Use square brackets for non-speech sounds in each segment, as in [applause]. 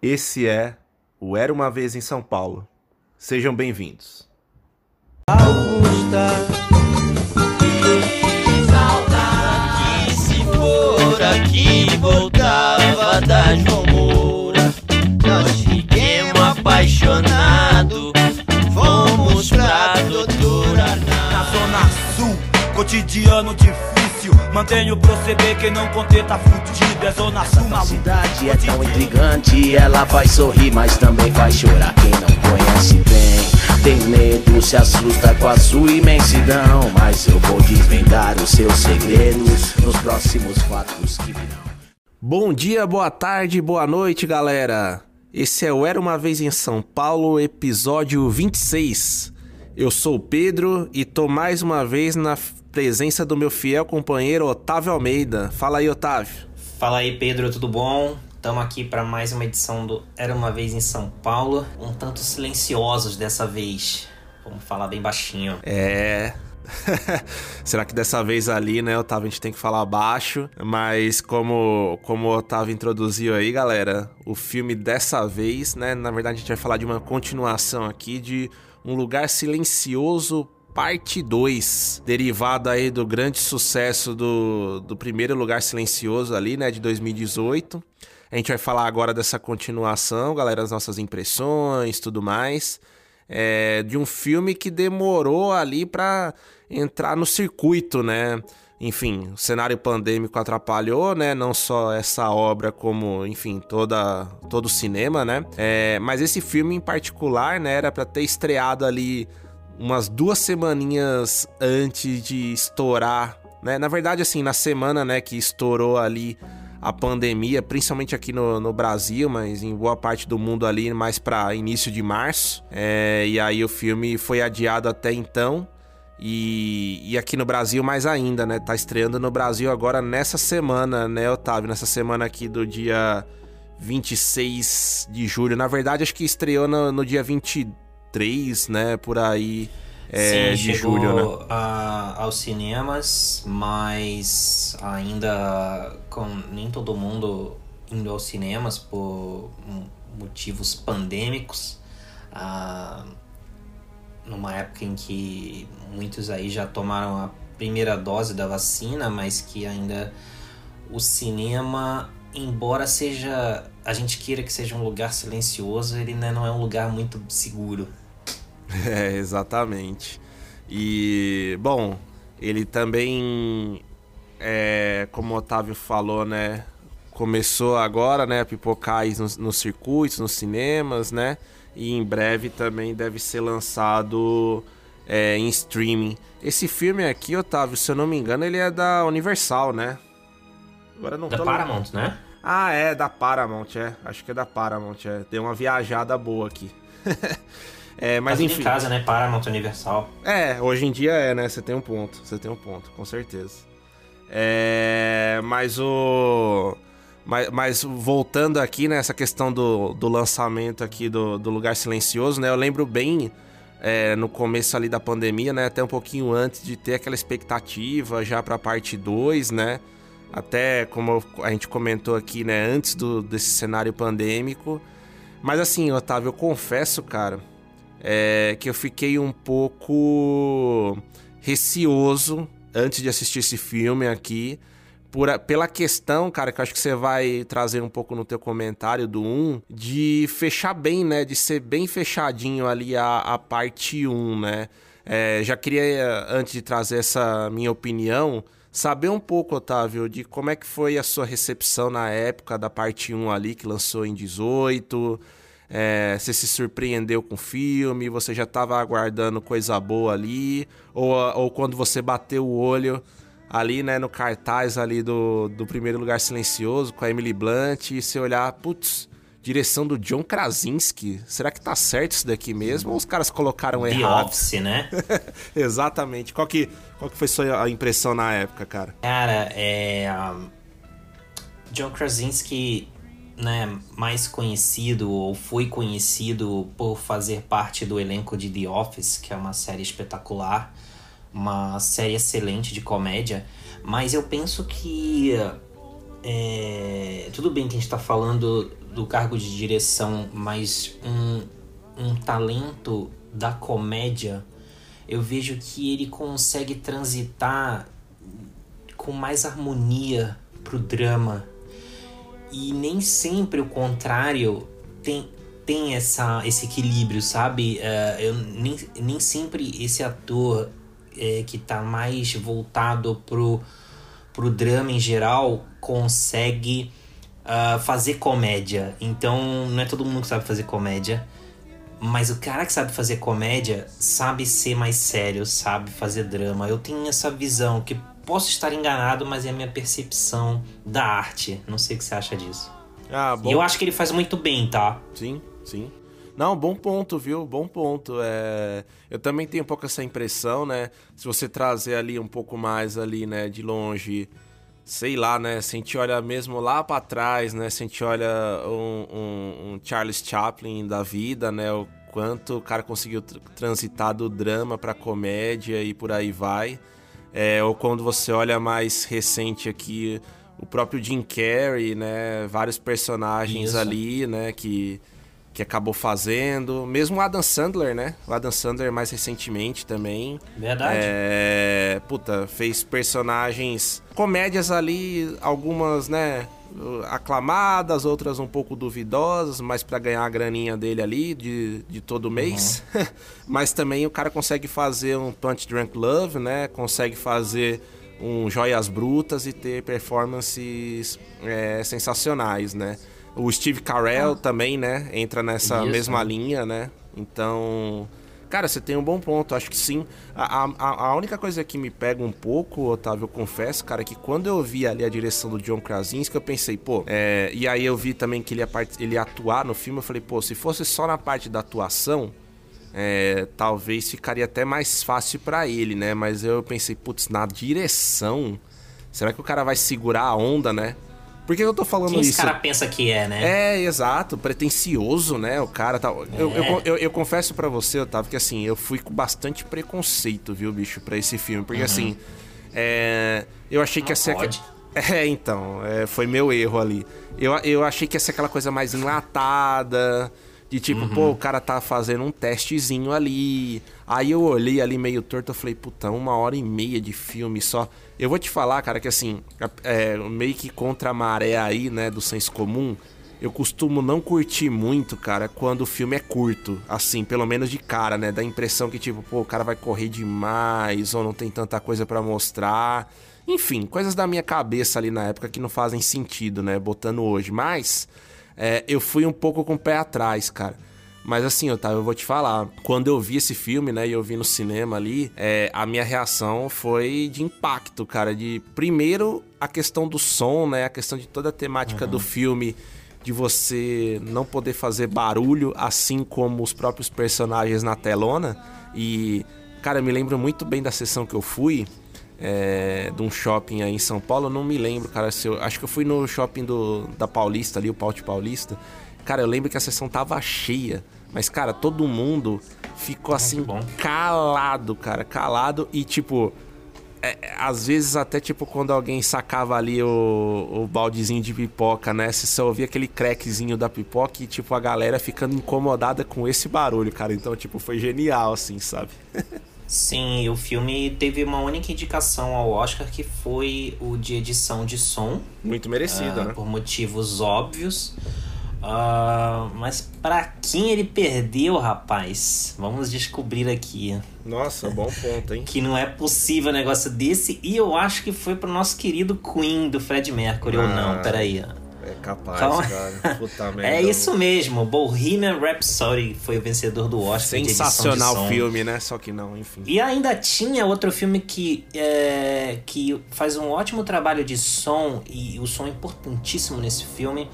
Esse é o Era uma Vez em São Paulo. Sejam bem-vindos. Augusta, que saudade se for aqui voltava da João Moura. Nós fiquemos apaixonados, fomos pra doutora Arnaldo. Na zona sul, cotidiano difícil. Mantenho o proceder, quem não conter tá fudido. É zona sul, A maluco. cidade é tão intrigante, ela faz sorrir, mas também faz chorar. Quem não conhece bem, tem medo, se assusta com a sua imensidão. Mas eu vou desvendar os seus segredos nos próximos fatos que virão. Bom dia, boa tarde, boa noite, galera. Esse é o Era uma Vez em São Paulo, episódio 26. Eu sou o Pedro e tô mais uma vez na presença do meu fiel companheiro Otávio Almeida. Fala aí, Otávio. Fala aí, Pedro, tudo bom? Estamos aqui para mais uma edição do Era uma Vez em São Paulo. Um tanto silenciosos dessa vez. Vamos falar bem baixinho. É. [laughs] Será que dessa vez ali, né, Otávio, a gente tem que falar baixo? Mas como, como o Otávio introduziu aí, galera, o filme dessa vez, né, na verdade a gente vai falar de uma continuação aqui de Um Lugar Silencioso Parte 2, derivado aí do grande sucesso do, do primeiro Lugar Silencioso ali, né, de 2018. A gente vai falar agora dessa continuação, galera, as nossas impressões, tudo mais é, de um filme que demorou ali pra entrar no circuito, né? Enfim, o cenário pandêmico atrapalhou, né? Não só essa obra, como, enfim, toda, todo o cinema, né? É, mas esse filme em particular, né? Era pra ter estreado ali umas duas semaninhas antes de estourar, né? Na verdade, assim, na semana, né, que estourou ali a pandemia, principalmente aqui no, no Brasil, mas em boa parte do mundo ali, mais para início de março. É, e aí o filme foi adiado até então. E, e aqui no Brasil mais ainda, né? Tá estreando no Brasil agora nessa semana, né, Otávio? Nessa semana aqui do dia 26 de julho. Na verdade, acho que estreou no, no dia 23, né? Por aí. É, Sim, de chegou julho, né? a- aos cinemas, mas ainda com nem todo mundo indo aos cinemas por motivos pandêmicos. Ah, numa época em que muitos aí já tomaram a primeira dose da vacina, mas que ainda o cinema, embora seja a gente queira que seja um lugar silencioso, ele ainda não é um lugar muito seguro. [laughs] É, exatamente. E, bom, ele também, é, como o Otávio falou, né? Começou agora, né, a pipocar nos, nos circuitos, nos cinemas, né? E em breve também deve ser lançado é, em streaming. Esse filme aqui, Otávio, se eu não me engano, ele é da Universal, né? Agora não Da Paramount, né? ah, é, da Paramount, é. Acho que é da Paramount, é. Deu uma viajada boa aqui. [laughs] é, mas Mas enfim. em casa, né? Paramount Universal. É, hoje em dia é, né? Você tem um ponto. Você tem um ponto, com certeza. É. Mas o. Mas, mas voltando aqui, né? Essa questão do, do lançamento aqui do, do Lugar Silencioso, né? Eu lembro bem é, no começo ali da pandemia, né? Até um pouquinho antes de ter aquela expectativa já pra parte 2, né? Até como a gente comentou aqui, né? Antes do, desse cenário pandêmico. Mas assim, Otávio, eu confesso, cara, é, que eu fiquei um pouco receoso antes de assistir esse filme aqui. Por, pela questão, cara, que eu acho que você vai trazer um pouco no teu comentário do 1, de fechar bem, né? De ser bem fechadinho ali a, a parte 1, né? É, já queria, antes de trazer essa minha opinião, saber um pouco, Otávio, de como é que foi a sua recepção na época da parte 1 ali, que lançou em 18. É, você se surpreendeu com o filme? Você já estava aguardando coisa boa ali? Ou, ou quando você bateu o olho ali, né, no cartaz ali do, do Primeiro Lugar Silencioso com a Emily Blunt e você olhar, putz, direção do John Krasinski. Será que tá certo isso daqui mesmo? Ou os caras colocaram The errado? Office, né? [laughs] Exatamente. Qual que, qual que foi sua impressão na época, cara? Cara, é. um, John Krasinski, né, mais conhecido ou foi conhecido por fazer parte do elenco de The Office, que é uma série espetacular, uma série excelente de comédia, mas eu penso que é, tudo bem que a gente tá falando do cargo de direção, mas um, um talento da comédia, eu vejo que ele consegue transitar com mais harmonia pro drama. E nem sempre o contrário tem, tem essa, esse equilíbrio, sabe? Uh, eu, nem, nem sempre esse ator é, que tá mais voltado pro, pro drama em geral consegue uh, fazer comédia. Então, não é todo mundo que sabe fazer comédia. Mas o cara que sabe fazer comédia sabe ser mais sério, sabe fazer drama. Eu tenho essa visão que posso estar enganado, mas é a minha percepção da arte. Não sei o que você acha disso. Ah, bom. E eu acho que ele faz muito bem, tá? Sim, sim. Não, bom ponto, viu? Bom ponto. É... Eu também tenho um pouco essa impressão, né? Se você trazer ali um pouco mais ali, né, de longe, sei lá, né? Se a gente olha mesmo lá para trás, né? Se a gente olha um, um, um, Charles Chaplin da vida, né? O quanto o cara conseguiu tr transitar do drama pra comédia e por aí vai. É, ou quando você olha mais recente aqui, o próprio Jim Carrey, né? Vários personagens Isso. ali, né? Que que acabou fazendo. Mesmo o Adam Sandler, né? O Adam Sandler mais recentemente também. Verdade. É, puta, fez personagens, comédias ali, algumas, né? aclamadas, outras um pouco duvidosas, mas para ganhar a graninha dele ali de, de todo mês. Uhum. [laughs] mas também o cara consegue fazer um Punch Drunk Love, né? Consegue fazer um Joias Brutas e ter performances é, sensacionais, né? O Steve Carell ah. também, né? Entra nessa Isso. mesma linha, né? Então. Cara, você tem um bom ponto, acho que sim. A, a, a única coisa que me pega um pouco, Otávio, eu confesso, cara, é que quando eu vi ali a direção do John Krasinski, eu pensei, pô, é... e aí eu vi também que ele ia, ele ia atuar no filme, eu falei, pô, se fosse só na parte da atuação, é... talvez ficaria até mais fácil para ele, né? Mas eu pensei, putz, na direção, será que o cara vai segurar a onda, né? Por que eu tô falando Quem isso? esse cara pensa que é, né? É, exato, pretencioso, né? O cara tal. É. Eu, eu, eu, eu, confesso para você, Otávio, que assim, eu fui com bastante preconceito, viu, bicho, para esse filme. Porque uhum. assim, é, eu achei que ia ser. Pode. [laughs] É, então, é, foi meu erro ali. Eu, eu achei que ia ser aquela coisa mais enlatada. De tipo, uhum. pô, o cara tá fazendo um testezinho ali. Aí eu olhei ali meio torto, eu falei, puta, uma hora e meia de filme só. Eu vou te falar, cara, que assim, é, meio que contra a maré aí, né, do senso comum, eu costumo não curtir muito, cara, quando o filme é curto. Assim, pelo menos de cara, né? Dá a impressão que, tipo, pô, o cara vai correr demais, ou não tem tanta coisa para mostrar. Enfim, coisas da minha cabeça ali na época que não fazem sentido, né? Botando hoje. Mas é, eu fui um pouco com o pé atrás, cara. Mas assim, Otávio, eu vou te falar. Quando eu vi esse filme, né, e eu vi no cinema ali, é, a minha reação foi de impacto, cara. De primeiro a questão do som, né, a questão de toda a temática uhum. do filme, de você não poder fazer barulho, assim como os próprios personagens na telona. E, cara, eu me lembro muito bem da sessão que eu fui é, de um shopping aí em São Paulo, eu não me lembro, cara. Se eu, acho que eu fui no shopping do, da Paulista ali, o Paute Paulista. Cara, eu lembro que a sessão tava cheia. Mas, cara, todo mundo ficou assim, calado, cara, calado e tipo. É, às vezes até tipo quando alguém sacava ali o, o baldezinho de pipoca, né? Você só ouvia aquele crackzinho da pipoca e tipo a galera ficando incomodada com esse barulho, cara. Então, tipo, foi genial, assim, sabe? [laughs] Sim, o filme teve uma única indicação ao Oscar que foi o de edição de som. Muito merecido, uh, né? Por motivos óbvios. Uh, mas para quem ele perdeu, rapaz? Vamos descobrir aqui. Nossa, [laughs] bom ponto, hein? que não é possível um negócio desse. E eu acho que foi pro nosso querido Queen do Fred Mercury, ah. ou não? Peraí. É capaz, Calma. cara. [laughs] Puta merda. É isso mesmo. Bohemian Rhapsody foi o vencedor do Oscar. Sensacional filme, né? Só que não, enfim. E ainda tinha outro filme que, é, que faz um ótimo trabalho de som, e o som é importantíssimo nesse filme.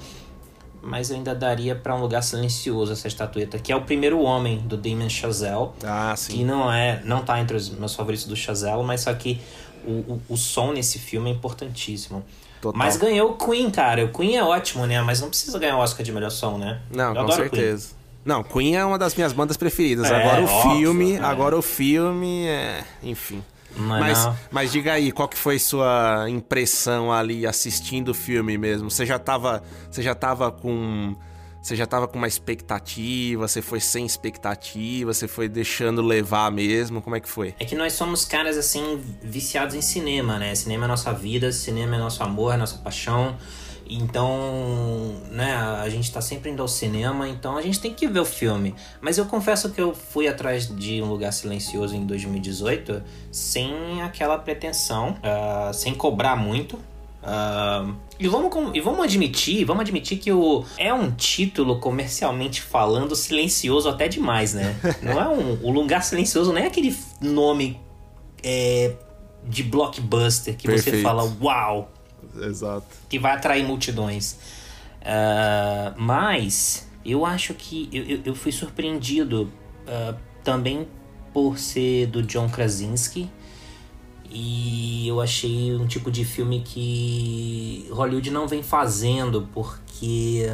Mas eu ainda daria para um lugar silencioso essa estatueta, que é o primeiro homem do Damien Chazelle. Ah, sim. Que não é, não tá entre os meus favoritos do Chazelle, mas só que o, o, o som nesse filme é importantíssimo. Total. Mas ganhou o Queen, cara. O Queen é ótimo, né? Mas não precisa ganhar o Oscar de melhor som, né? Não, Eu com certeza. Queen. Não, Queen é uma das minhas bandas preferidas. É, agora o óbvio, filme, é. agora o filme é, enfim. Mas, mas diga aí, qual que foi sua impressão ali assistindo o filme mesmo? Você já tava, você já tava com Você já tava com uma expectativa, você foi sem expectativa, você foi deixando levar mesmo, como é que foi? É que nós somos caras assim viciados em cinema, né? Cinema é nossa vida, cinema é nosso amor, é nossa paixão. Então, né, a gente tá sempre indo ao cinema, então a gente tem que ver o filme. Mas eu confesso que eu fui atrás de Um Lugar Silencioso em 2018 sem aquela pretensão, uh, sem cobrar muito. Uh, e, vamos, e vamos admitir, vamos admitir que o, é um título comercialmente falando silencioso até demais, né? [laughs] Não é um. O Lugar Silencioso não é aquele nome é, de blockbuster que Perfeito. você fala, uau! Exato. Que vai atrair multidões. Uh, mas eu acho que eu, eu fui surpreendido uh, também por ser do John Krasinski. E eu achei um tipo de filme que Hollywood não vem fazendo, porque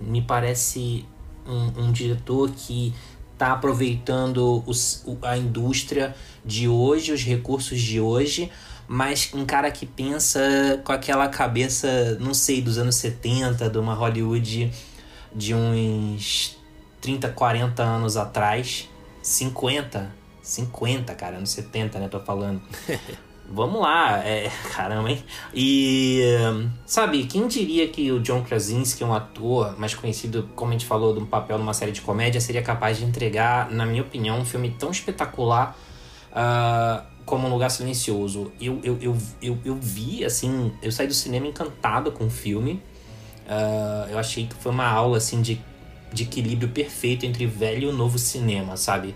me parece um, um diretor que está aproveitando os, a indústria de hoje, os recursos de hoje, mas um cara que pensa com aquela cabeça, não sei, dos anos 70, de uma Hollywood de uns 30, 40 anos atrás. 50, 50, cara, anos 70, né? Tô falando. [laughs] Vamos lá, é, [laughs] caramba, hein? E, sabe, quem diria que o John Krasinski, um ator mais conhecido, como a gente falou, de um papel numa série de comédia, seria capaz de entregar, na minha opinião, um filme tão espetacular uh, como Um Lugar Silencioso. Eu, eu, eu, eu, eu vi, assim, eu saí do cinema encantado com o filme. Uh, eu achei que foi uma aula, assim, de, de equilíbrio perfeito entre velho e novo cinema, sabe?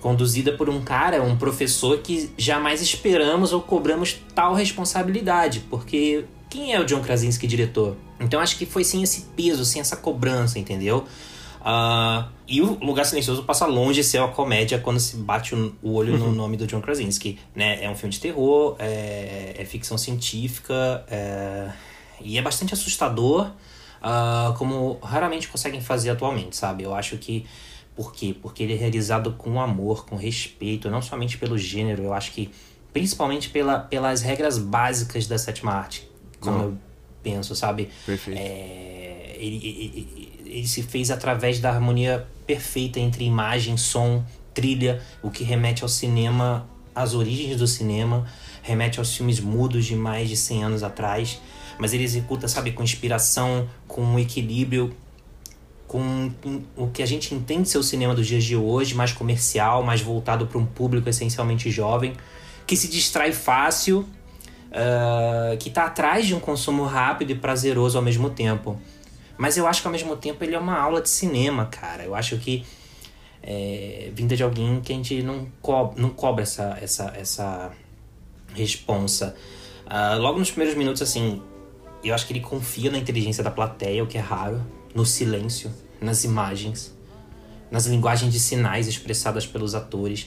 Conduzida por um cara, um professor que jamais esperamos ou cobramos tal responsabilidade, porque quem é o John Krasinski diretor? Então acho que foi sem esse peso, sem essa cobrança, entendeu? Uh, e o Lugar Silencioso passa longe de ser uma comédia quando se bate o olho no nome do John Krasinski. Né? É um filme de terror, é, é ficção científica é, e é bastante assustador, uh, como raramente conseguem fazer atualmente, sabe? Eu acho que. Por quê? Porque ele é realizado com amor, com respeito, não somente pelo gênero, eu acho que principalmente pela, pelas regras básicas da sétima arte, como eu penso, sabe? Perfeito. É, ele, ele, ele se fez através da harmonia perfeita entre imagem, som, trilha, o que remete ao cinema, às origens do cinema, remete aos filmes mudos de mais de 100 anos atrás, mas ele executa, sabe, com inspiração, com um equilíbrio, com o que a gente entende ser o cinema dos dias de hoje, mais comercial, mais voltado para um público essencialmente jovem, que se distrai fácil, uh, que está atrás de um consumo rápido e prazeroso ao mesmo tempo. Mas eu acho que ao mesmo tempo ele é uma aula de cinema, cara. Eu acho que é, vinda de alguém que a gente não, co não cobra essa, essa, essa responsa. Uh, logo nos primeiros minutos, assim, eu acho que ele confia na inteligência da plateia, o que é raro, no silêncio, nas imagens, nas linguagens de sinais expressadas pelos atores.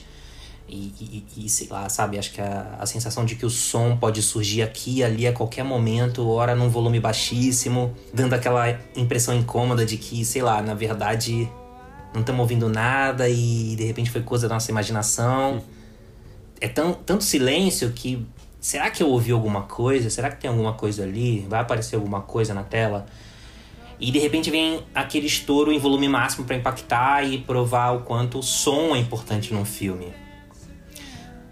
E, e, e, sei lá, sabe? Acho que a, a sensação de que o som pode surgir aqui ali a qualquer momento, ora num volume baixíssimo, dando aquela impressão incômoda de que, sei lá, na verdade não estamos ouvindo nada e de repente foi coisa da nossa imaginação. É tão, tanto silêncio que. Será que eu ouvi alguma coisa? Será que tem alguma coisa ali? Vai aparecer alguma coisa na tela? E de repente vem aquele estouro em volume máximo para impactar e provar o quanto o som é importante num filme.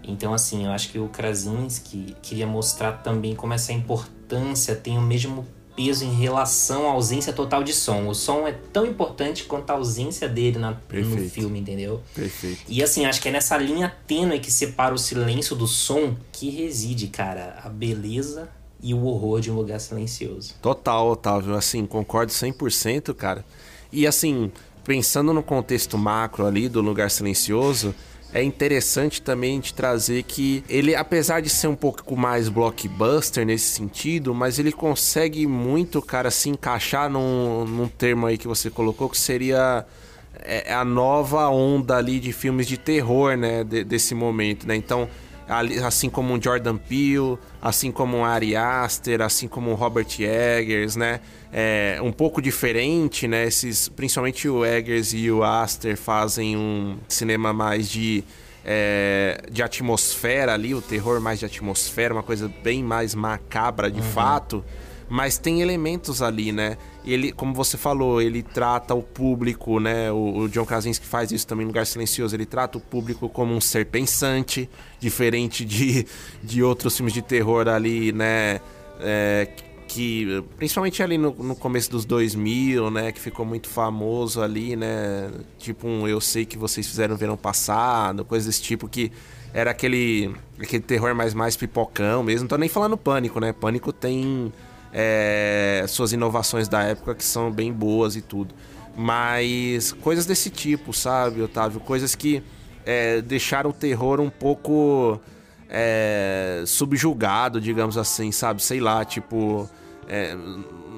Então, assim, eu acho que o Krasinski queria mostrar também como essa importância tem o mesmo peso em relação à ausência total de som. O som é tão importante quanto a ausência dele na, no filme, entendeu? Perfeito. E assim, acho que é nessa linha tênue que separa o silêncio do som que reside, cara, a beleza e o horror de um lugar silencioso. Total, Otávio. Assim, concordo 100%, cara. E assim, pensando no contexto macro ali do lugar silencioso é interessante também de trazer que ele, apesar de ser um pouco mais blockbuster nesse sentido, mas ele consegue muito, cara, se encaixar num, num termo aí que você colocou, que seria é, a nova onda ali de filmes de terror, né, de, desse momento, né? Então, assim como um Jordan Peele, assim como um Ari Aster, assim como um Robert Eggers, né? É um pouco diferente, né? Esses, principalmente o Eggers e o Aster fazem um cinema mais de é, de atmosfera ali, o terror mais de atmosfera, uma coisa bem mais macabra de uhum. fato. Mas tem elementos ali, né? Ele, como você falou, ele trata o público, né? O, o John Krasinski faz isso também no Lugar Silencioso. Ele trata o público como um ser pensante, diferente de, de outros filmes de terror ali, né? É, que principalmente ali no, no, começo dos 2000, né, que ficou muito famoso ali, né, tipo um eu sei que vocês fizeram verão passado, coisas desse tipo que era aquele aquele terror mais mais pipocão mesmo. Não tô nem falando pânico, né? Pânico tem é, suas inovações da época que são bem boas e tudo. Mas coisas desse tipo, sabe, Otávio? Coisas que é, deixaram o terror um pouco é, subjugado, digamos assim, sabe? Sei lá, tipo. É,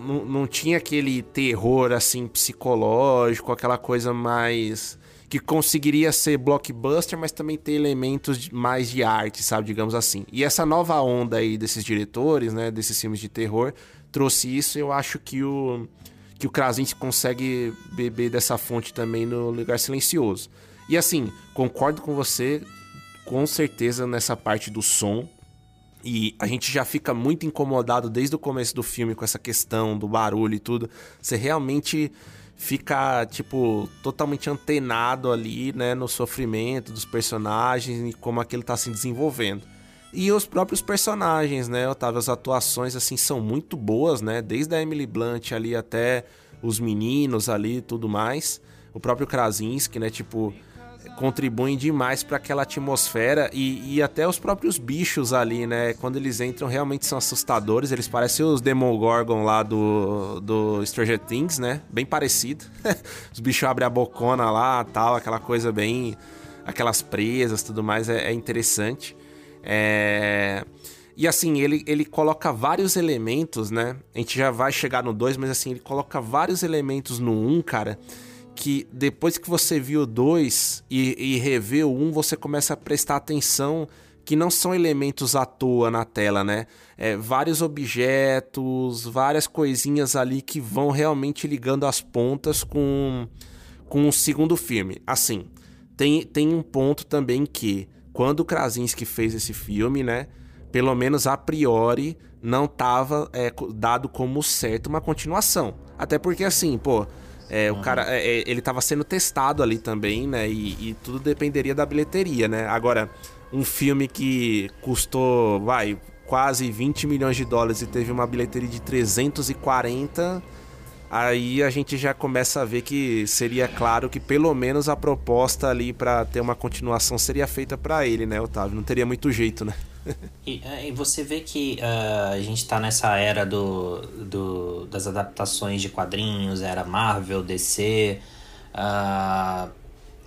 não tinha aquele terror assim psicológico, aquela coisa mais que conseguiria ser blockbuster, mas também ter elementos mais de arte, sabe, digamos assim. E essa nova onda aí desses diretores, né, desses filmes de terror, trouxe isso. Eu acho que o que o Krasinski consegue beber dessa fonte também no Lugar Silencioso. E assim, concordo com você com certeza nessa parte do som. E a gente já fica muito incomodado desde o começo do filme com essa questão do barulho e tudo. Você realmente fica, tipo, totalmente antenado ali, né, no sofrimento dos personagens e como aquilo tá se desenvolvendo. E os próprios personagens, né, Otávio, as atuações, assim, são muito boas, né, desde a Emily Blunt ali até os meninos ali tudo mais. O próprio Krasinski, né, tipo, contribuem demais para aquela atmosfera e, e, até os próprios bichos ali, né? Quando eles entram, realmente são assustadores. Eles parecem os Demogorgon lá do, do Stranger Things, né? Bem parecido. [laughs] os bichos abrem a bocona lá, tal, aquela coisa bem. aquelas presas tudo mais. É, é interessante. É. E assim, ele, ele coloca vários elementos, né? A gente já vai chegar no 2, mas assim, ele coloca vários elementos no 1, um, cara que depois que você viu 2 e, e revê o 1, um, você começa a prestar atenção que não são elementos à toa na tela, né? É, vários objetos, várias coisinhas ali que vão realmente ligando as pontas com, com o segundo filme. Assim, tem, tem um ponto também que, quando o Krasinski fez esse filme, né? Pelo menos a priori, não estava é, dado como certo uma continuação. Até porque, assim, pô, é, uhum. O cara, é, é, ele estava sendo testado ali também, né? E, e, tudo dependeria da bilheteria, né? Agora, um filme que custou, vai, quase 20 milhões de dólares e teve uma bilheteria de 340, aí a gente já começa a ver que seria claro que pelo menos a proposta ali para ter uma continuação seria feita para ele, né, Otávio? Não teria muito jeito, né? E, é, e, você vê que uh, a gente está nessa era do, do, das adaptações de quadrinhos, era Marvel, DC. Uh,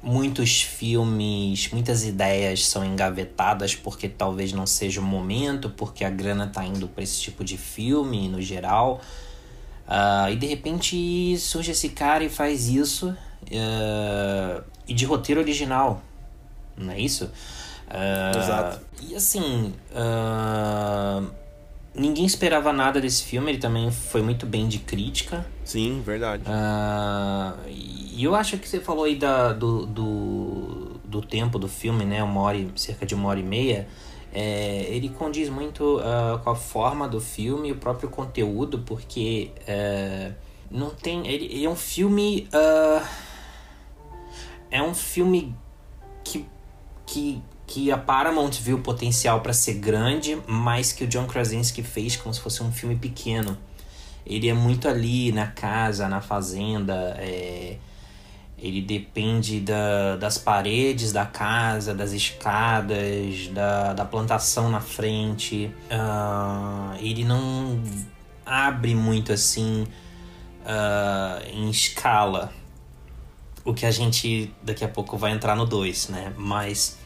muitos filmes, muitas ideias são engavetadas porque talvez não seja o momento, porque a grana está indo para esse tipo de filme no geral. Uh, e de repente surge esse cara e faz isso. e de roteiro original, não é isso? Uh, Exato. E assim, uh, ninguém esperava nada desse filme, ele também foi muito bem de crítica. Sim, verdade. Uh, e eu acho que você falou aí da, do, do, do tempo do filme, né? Uma hora, cerca de uma hora e meia. É, ele condiz muito uh, com a forma do filme e o próprio conteúdo, porque uh, não tem. Ele, ele, é um filme. É um filme que, que que a Paramount viu o potencial para ser grande, mas que o John Krasinski fez como se fosse um filme pequeno. Ele é muito ali na casa, na fazenda, é... ele depende da, das paredes da casa, das escadas, da, da plantação na frente. Uh, ele não abre muito assim uh, em escala. O que a gente daqui a pouco vai entrar no 2, né? Mas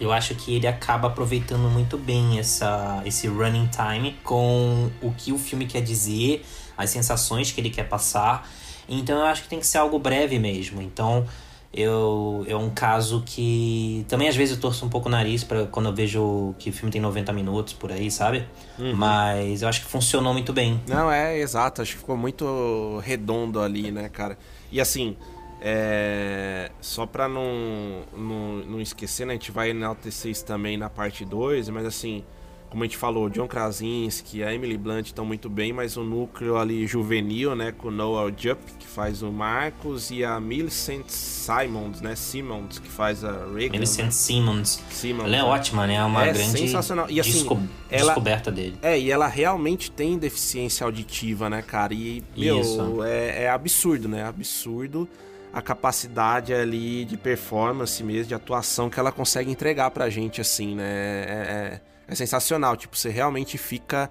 eu acho que ele acaba aproveitando muito bem essa, esse running time com o que o filme quer dizer, as sensações que ele quer passar. Então eu acho que tem que ser algo breve mesmo. Então eu é um caso que também às vezes eu torço um pouco o nariz para quando eu vejo que o filme tem 90 minutos por aí, sabe? Uhum. Mas eu acho que funcionou muito bem. Não, é exato, acho que ficou muito redondo ali, né, cara? E assim, é, só pra não, não, não esquecer, né? A gente vai enaltecer isso também na parte 2, mas assim, como a gente falou, John Krasinski, a Emily Blunt estão muito bem, mas o núcleo ali juvenil, né, com o Noah Jupp, que faz o Marcos, e a Millicent Simons, né, Simmons, que faz a Regan. Millicent né? Simmons. Simmons, Ela é né? ótima, né? É uma É grande sensacional. E, assim, desco- ela- descoberta dele. É, e ela realmente tem deficiência auditiva, né, cara? E, meu, Isso. é, é absurdo, né? Absurdo a capacidade ali de performance mesmo, de atuação que ela consegue entregar pra gente, assim, né? É, é- é sensacional. Tipo, você realmente fica.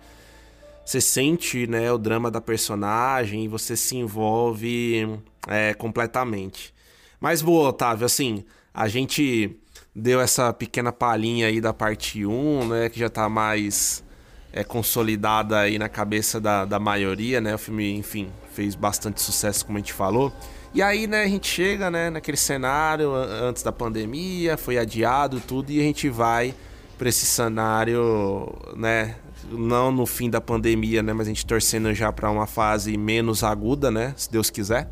Você sente, né, o drama da personagem e você se envolve é, completamente. Mas boa, Otávio, assim, a gente deu essa pequena palhinha aí da parte 1, né, que já tá mais é, consolidada aí na cabeça da, da maioria, né, o filme, enfim, fez bastante sucesso, como a gente falou. E aí, né, a gente chega, né, naquele cenário antes da pandemia, foi adiado tudo, e a gente vai pra esse cenário, né, não no fim da pandemia, né, mas a gente torcendo já pra uma fase menos aguda, né, se Deus quiser.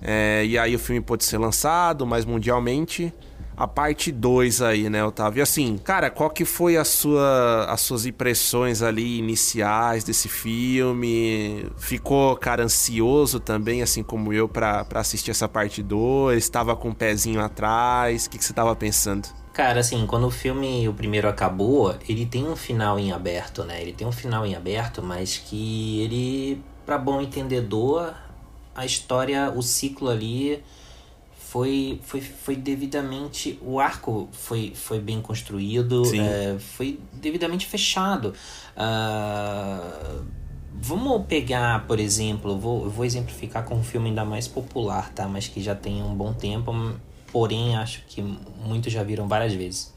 É, e aí o filme pode ser lançado mais mundialmente. A parte 2 aí, né, Otávio? E assim, cara, qual que foi a sua, as suas impressões ali iniciais desse filme? Ficou, cara, ansioso também, assim como eu, pra assistir essa parte 2? Estava com o pezinho atrás? O que, que você tava pensando? Cara, assim, quando o filme, o primeiro acabou, ele tem um final em aberto, né? Ele tem um final em aberto, mas que ele, pra bom entendedor, a história, o ciclo ali foi, foi, foi devidamente. O arco foi, foi bem construído, é, foi devidamente fechado. Ah, vamos pegar, por exemplo, vou, vou exemplificar com um filme ainda mais popular, tá? Mas que já tem um bom tempo, porém acho que muitos já viram várias vezes.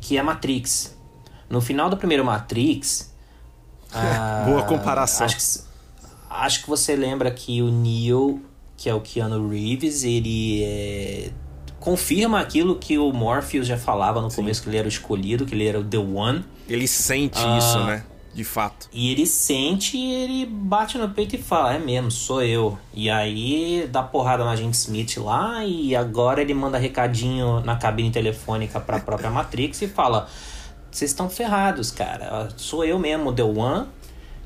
Que é Matrix. No final do primeiro Matrix. [laughs] ah, Boa comparação. Acho que, acho que você lembra que o Neo, que é o Keanu Reeves, ele é, confirma aquilo que o Morpheus já falava no começo, que ele era o escolhido, que ele era o The One. Ele sente Ah. isso, né? De fato. E ele sente e ele bate no peito e fala: É mesmo, sou eu. E aí dá porrada no agente Smith lá e agora ele manda recadinho na cabine telefônica pra própria Matrix e fala: Vocês estão ferrados, cara. Sou eu mesmo, The One.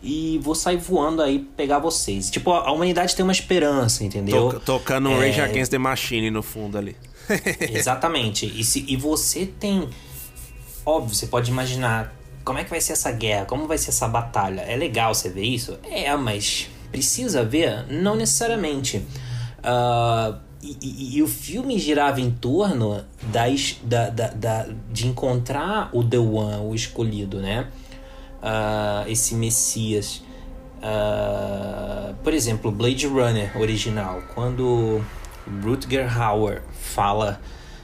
E vou sair voando aí pegar vocês. Tipo, a humanidade tem uma esperança, entendeu? To- tocando um É. Rage Against the Machine no fundo ali. [laughs] Exatamente. E, se, e você tem. Óbvio, você pode imaginar como é que vai ser essa guerra, como vai ser essa batalha. É legal você ver isso? É, mas precisa ver? Não necessariamente. Ah, e, e- e o filme girava em torno das, da, da, da- de encontrar o The One, o escolhido, né? Ah, esse Messias. Ah, por exemplo, Blade Runner original, quando Rutger Hauer fala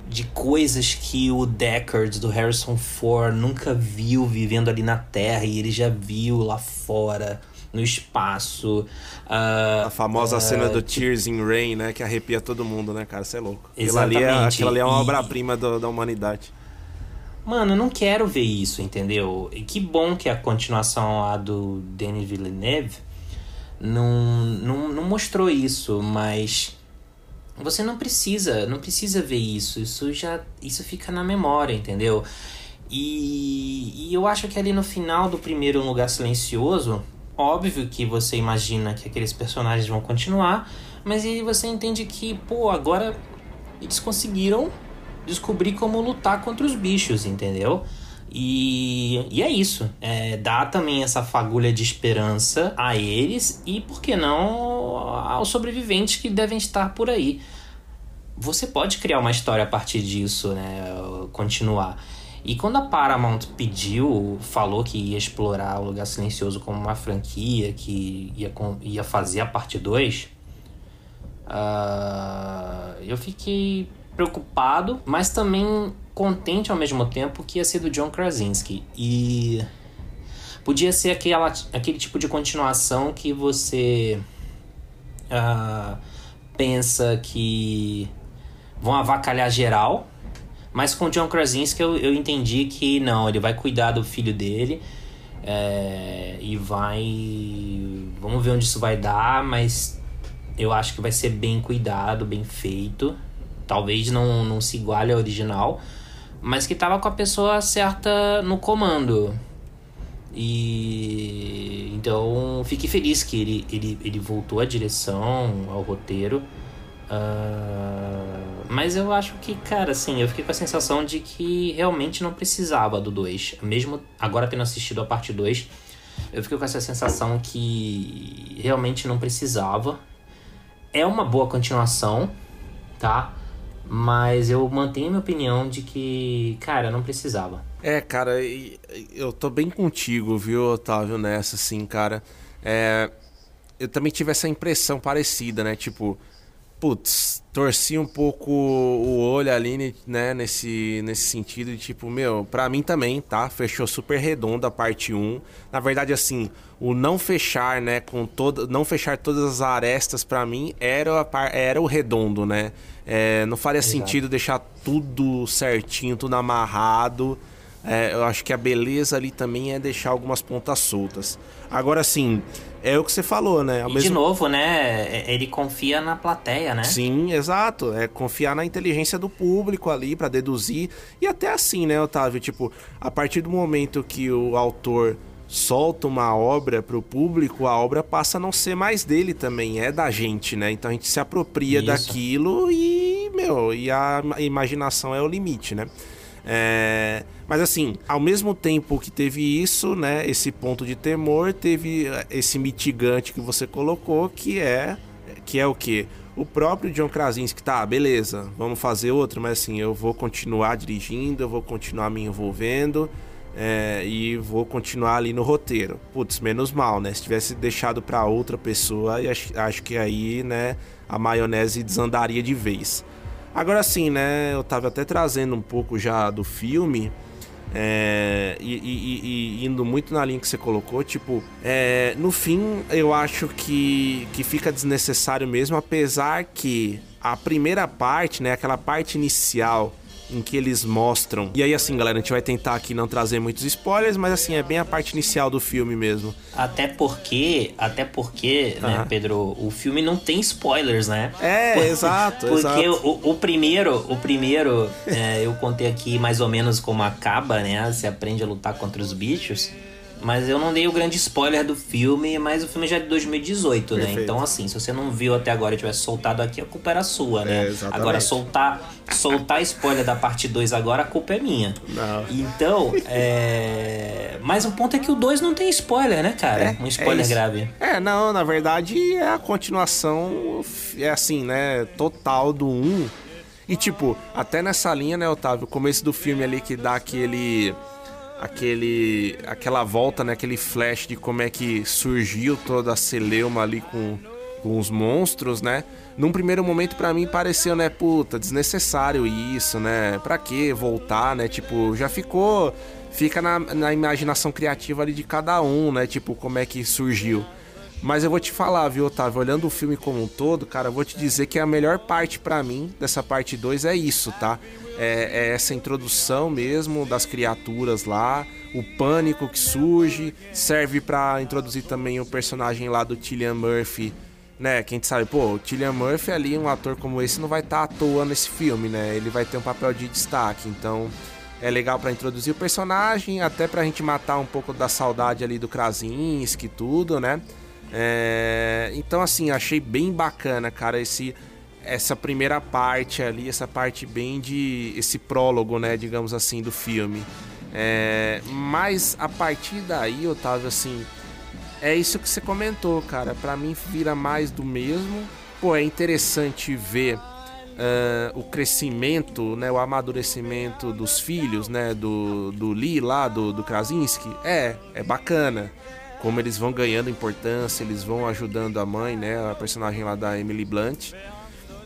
de coisas que o Deckard do Harrison Ford nunca viu vivendo ali na Terra e ele já viu lá fora, no espaço. Ah, A famosa ah, cena do Tears in Rain, né? Que arrepia todo mundo, né, cara? Você é louco. Aquilo ali é, Exatamente. aquilo ali é uma obra-prima da humanidade. Mano, eu não quero ver isso, entendeu? E que bom que a continuação lá do Denis Villeneuve não, não, não mostrou isso, mas você não precisa, não precisa ver isso. Isso já isso fica na memória, entendeu? E, e eu acho que ali no final do primeiro Lugar Silencioso, óbvio que você imagina que aqueles personagens vão continuar, mas aí você entende que, pô, agora eles conseguiram descobrir como lutar contra os bichos, entendeu? E, e é isso. É, dá também essa fagulha de esperança a eles e, por que não, aos sobreviventes que devem estar por aí. Você pode criar uma história a partir disso, né? Continuar. E quando a Paramount pediu, falou que ia explorar o Lugar Silencioso como uma franquia, que ia, ia fazer a parte 2, ah, eu fiquei preocupado, mas também contente ao mesmo tempo que ia ser do John Krasinski. E podia ser aquela, aquele tipo de continuação que você ah, pensa que vão avacalhar geral, mas com o John Krasinski eu, eu entendi que não, ele vai cuidar do filho dele é, e vai. Vamos ver onde isso vai dar, mas eu acho que vai ser bem cuidado, bem feito. Talvez não, não se iguale ao original, mas que tava com a pessoa certa no comando. E então fiquei feliz que ele, ele, ele voltou à direção, ao roteiro. Uh, mas eu acho que, cara, assim, eu fiquei com a sensação de que realmente não precisava do 2. Mesmo agora tendo assistido a parte 2, eu fiquei com essa sensação que realmente não precisava. É uma boa continuação, tá? Mas eu mantenho minha opinião de que, cara, não precisava. É, cara, eu tô bem contigo, viu, Otávio, nessa, assim, cara. É, eu também tive essa impressão parecida, né? Tipo, putz, torci um pouco o olho ali, né, nesse, nesse sentido de tipo, meu, pra mim também, tá? Fechou super redondo a parte 1. Na verdade, assim, o não fechar, né, com todo, não fechar todas as arestas para mim era, a, era o redondo, né? É, não faria Exato. sentido deixar tudo certinho, tudo amarrado. É, eu acho que a beleza ali também é deixar algumas pontas soltas. Agora, assim, é o que você falou, né? Ao e mesmo... de novo, né? É, ele confia na plateia, né? Sim, exato. É confiar na inteligência do público ali para deduzir. E até assim, né, Otávio? Tipo, a partir do momento que o autor solta uma obra para o público, a obra passa a não ser mais dele também, é da gente, né? Então a gente se apropria Isso. daquilo e, meu, e a imaginação é o limite, né? É, mas assim, ao mesmo tempo que teve isso, né, esse ponto de temor, teve esse mitigante que você colocou, que é que é o que o próprio John Krasinski tá, beleza, vamos fazer outro, mas assim, eu vou continuar dirigindo, eu vou continuar me envolvendo é, e vou continuar ali no roteiro. Putz, menos mal, né? Se tivesse deixado para outra pessoa, acho, acho que aí, né, a maionese desandaria de vez. Agora sim, né? Eu tava até trazendo um pouco já do filme. É, e, e, e, indo muito na linha que você colocou, tipo, é, no fim eu acho que, que fica desnecessário mesmo, apesar que a primeira parte, né, aquela parte inicial em que eles mostram. E aí, assim, galera, a gente vai tentar aqui não trazer muitos spoilers, mas assim, é bem a parte inicial do filme mesmo. Até porque, até porque, uhum. né, Pedro, o filme não tem spoilers, né? É, [laughs] Por, exato. Porque exato. O, o, primeiro, o primeiro, é, eu contei aqui mais ou menos como acaba, né? Você aprende a lutar contra os bichos. Mas eu não dei o grande spoiler do filme, mas o filme já é de 2018, né? Perfeito. né? Então, assim, se você não viu até agora e tivesse soltado aqui, a culpa era sua, né? É, agora, soltar, soltar spoiler da parte 2 agora, a culpa é minha. Não. Então, é. Mas o ponto é que o 2 não tem spoiler, né, cara? É, um spoiler é grave. É, não, na verdade é a continuação, é assim, né? Total do 1. Um. E, tipo, até nessa linha, né, Otávio? O começo do filme ali que dá aquele aquele aquela volta, né, aquele flash de como é que surgiu toda a celeuma ali com, com os monstros, né? Num primeiro momento para mim pareceu, né, puta, desnecessário isso, né? Pra que voltar, né? Tipo, já ficou fica na, na imaginação criativa ali de cada um, né? Tipo, como é que surgiu. Mas eu vou te falar, viu, Otávio? Olhando o filme como um todo, cara, eu vou te dizer que a melhor parte para mim dessa parte 2 é isso, tá? É, é, essa introdução mesmo das criaturas lá, o pânico que surge, serve para introduzir também o personagem lá do Tillian Murphy, né? Quem sabe, pô, o Tillian Murphy ali, um ator como esse, não vai estar tá à toa nesse filme, né? Ele vai ter um papel de destaque, então é legal para introduzir o personagem, até pra gente matar um pouco da saudade ali do Krasinski e tudo, né? É, então, assim, achei bem bacana, cara, esse essa primeira parte ali, essa parte bem de esse prólogo, né, digamos assim, do filme. É, mas a partir daí, Otávio, assim, é isso que você comentou, cara. Para mim vira mais do mesmo. Pô, é interessante ver uh, o crescimento, né, o amadurecimento dos filhos, né, do, do Lee lá, do, do Krasinski. É, é bacana como eles vão ganhando importância, eles vão ajudando a mãe, né, a personagem lá da Emily Blunt.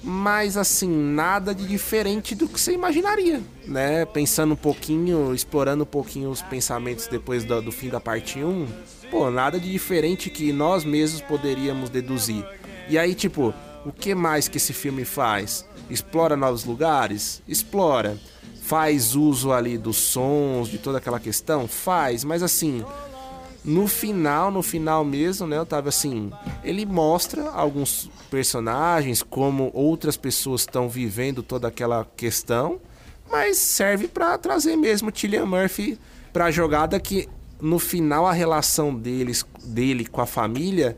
Mas assim, nada de diferente do que você imaginaria, né? Pensando um pouquinho, explorando um pouquinho os pensamentos depois do, do fim da parte 1, pô, nada de diferente que nós mesmos poderíamos deduzir. E aí, tipo, o que mais que esse filme faz? Explora novos lugares? Explora. Faz uso ali dos sons, de toda aquela questão? Faz, mas assim, no final, no final mesmo, né, Otávio, assim, ele mostra alguns personagens, como outras pessoas estão vivendo toda aquela questão, mas serve para trazer mesmo Tillian Murphy para a jogada que no final a relação deles, dele com a família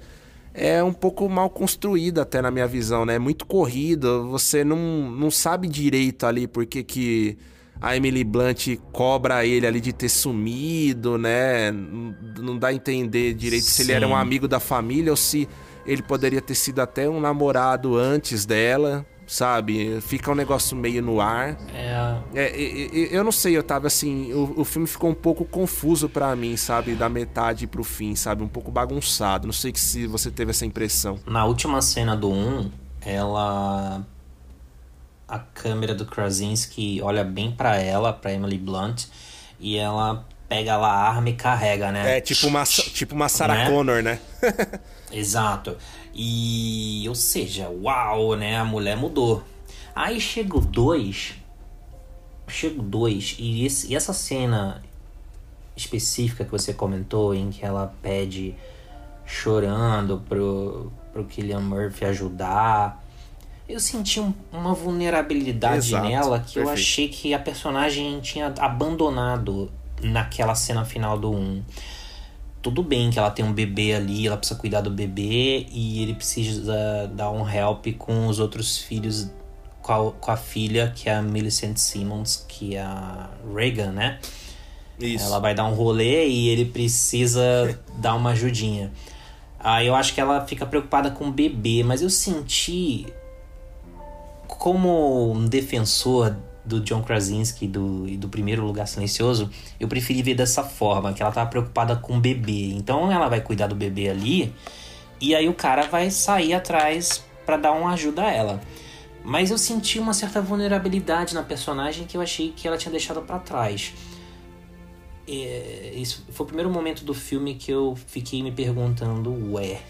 é um pouco mal construída até na minha visão, né? É muito corrida, você não, não sabe direito ali porque que a Emily Blunt cobra ele ali de ter sumido, né? Não dá a entender direito Sim. se ele era um amigo da família ou se ele poderia ter sido até um namorado antes dela sabe? Fica um negócio meio no ar. É. é eu não sei, Otávio, assim, o, o filme ficou um pouco confuso para mim, sabe? Da metade pro fim, sabe? Um pouco bagunçado. Não sei se você teve essa impressão. Na última cena do 1, ela. A câmera do Krasinski olha bem para ela, para Emily Blunt, e ela pega lá a arma e carrega, né? É, tipo uma, tipo uma Sarah né? Connor, né? [laughs] Exato. E, ou seja, uau, né? A mulher mudou. Aí chega o 2. Chega o 2 e, e essa cena específica que você comentou, em que ela pede chorando pro, pro Killian Murphy ajudar. Eu senti um, uma vulnerabilidade Exato, nela que perfeito. eu achei que a personagem tinha abandonado naquela cena final do 1. Um tudo bem que ela tem um bebê ali, ela precisa cuidar do bebê e ele precisa dar um help com os outros filhos, com a, com a filha, que é a Millicent Simmons, que é a Reagan, né? Isso. Ela vai dar um rolê e ele precisa [laughs] dar uma ajudinha. Aí eu acho que ela fica preocupada com o bebê, mas eu senti como um defensor do John Krasinski do, e do primeiro Lugar Silencioso, eu preferi ver dessa forma, que ela tava preocupada com o bebê. Então ela vai cuidar do bebê ali, e aí o cara vai sair atrás para dar uma ajuda a ela. Mas eu senti uma certa vulnerabilidade na personagem que eu achei que ela tinha deixado para trás. É, isso foi o primeiro momento do filme que eu fiquei me perguntando, ué.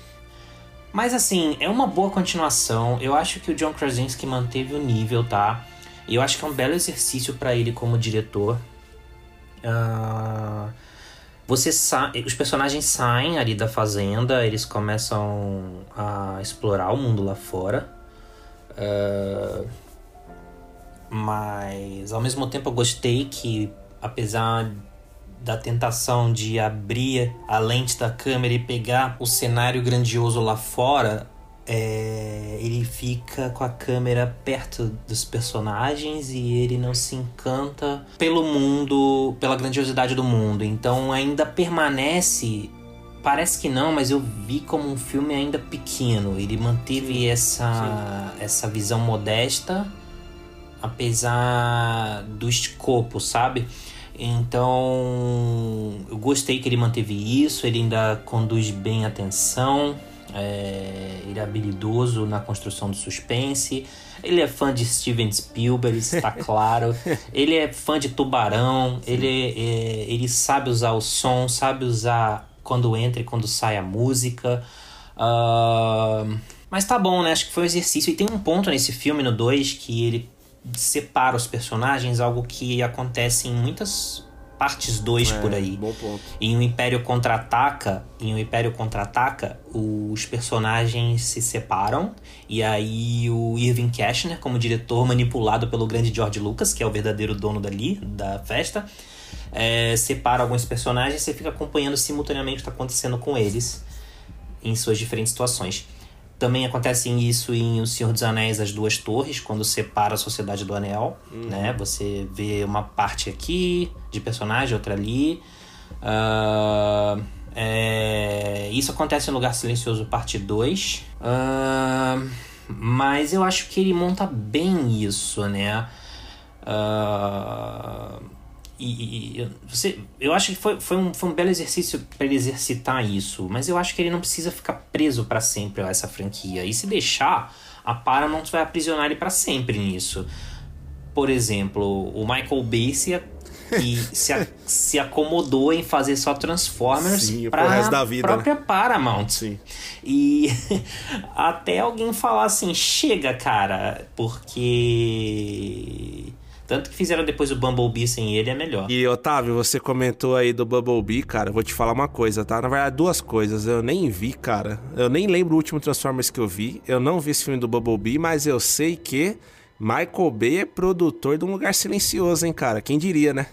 Mas assim, é uma boa continuação. Eu acho que o John Krasinski manteve o nível, tá? E eu acho que é um belo exercício para ele como diretor. Uh, você os personagens saem ali da fazenda, eles começam a explorar o mundo lá fora. Uh, mas ao mesmo tempo eu gostei que, apesar da tentação de abrir a lente da câmera e pegar o cenário grandioso lá fora, é, ele fica com a câmera perto dos personagens e ele não se encanta pelo mundo, pela grandiosidade do mundo. Então ainda permanece. Parece que não, mas eu vi como um filme ainda pequeno. Ele manteve essa, essa visão modesta, apesar do escopo, sabe? Então eu gostei que ele manteve isso, ele ainda conduz bem a atenção é, ele é habilidoso na construção do suspense. Ele é fã de Steven Spielberg, está [laughs] claro. ele é fã de Tubarão. Ele, é, ele sabe usar o som, sabe usar quando entra e quando sai a música. Uh, mas tá bom, né? Acho que foi um exercício. E tem um ponto nesse filme, no 2, que ele separa os personagens, algo que acontece em muitas partes 2 é, por aí. Bom ponto. Em o Império Contra-Ataca, em o Império Contra-Ataca, os personagens se separam e aí o Irving Cashner, como diretor manipulado pelo grande George Lucas, que é o verdadeiro dono dali da festa, é, separa alguns personagens e você fica acompanhando simultaneamente o que está acontecendo com eles em suas diferentes situações. Também acontece isso em O Senhor dos Anéis, As Duas Torres, quando separa a Sociedade do Anel, uhum. né? Você vê uma parte aqui de personagem, outra ali. Uh, é, isso acontece em Lugar Silencioso, parte 2. Uh, ah, mas eu acho que ele monta bem isso, né? Uh, e, e, você, eu acho que foi, foi, um, foi um belo exercício para ele exercitar isso, mas eu acho que ele não precisa ficar preso para sempre a essa franquia. E se deixar, a Paramount vai aprisionar ele para sempre nisso. Por exemplo, o Michael Bay se, [laughs] se, se acomodou em fazer só Transformers para a né? própria né? Paramount. Sim. E [laughs] até alguém falar assim: chega, cara, porque tanto que fizeram depois o Bumblebee sem ele é melhor. E Otávio, você comentou aí do Bumblebee, cara. Vou te falar uma coisa, tá? Na verdade, duas coisas. Eu nem vi, cara. Eu nem lembro o último Transformers que eu vi. Eu não vi esse filme do Bumblebee, mas eu sei que Michael Bay é produtor de um lugar silencioso, hein, cara? Quem diria, né?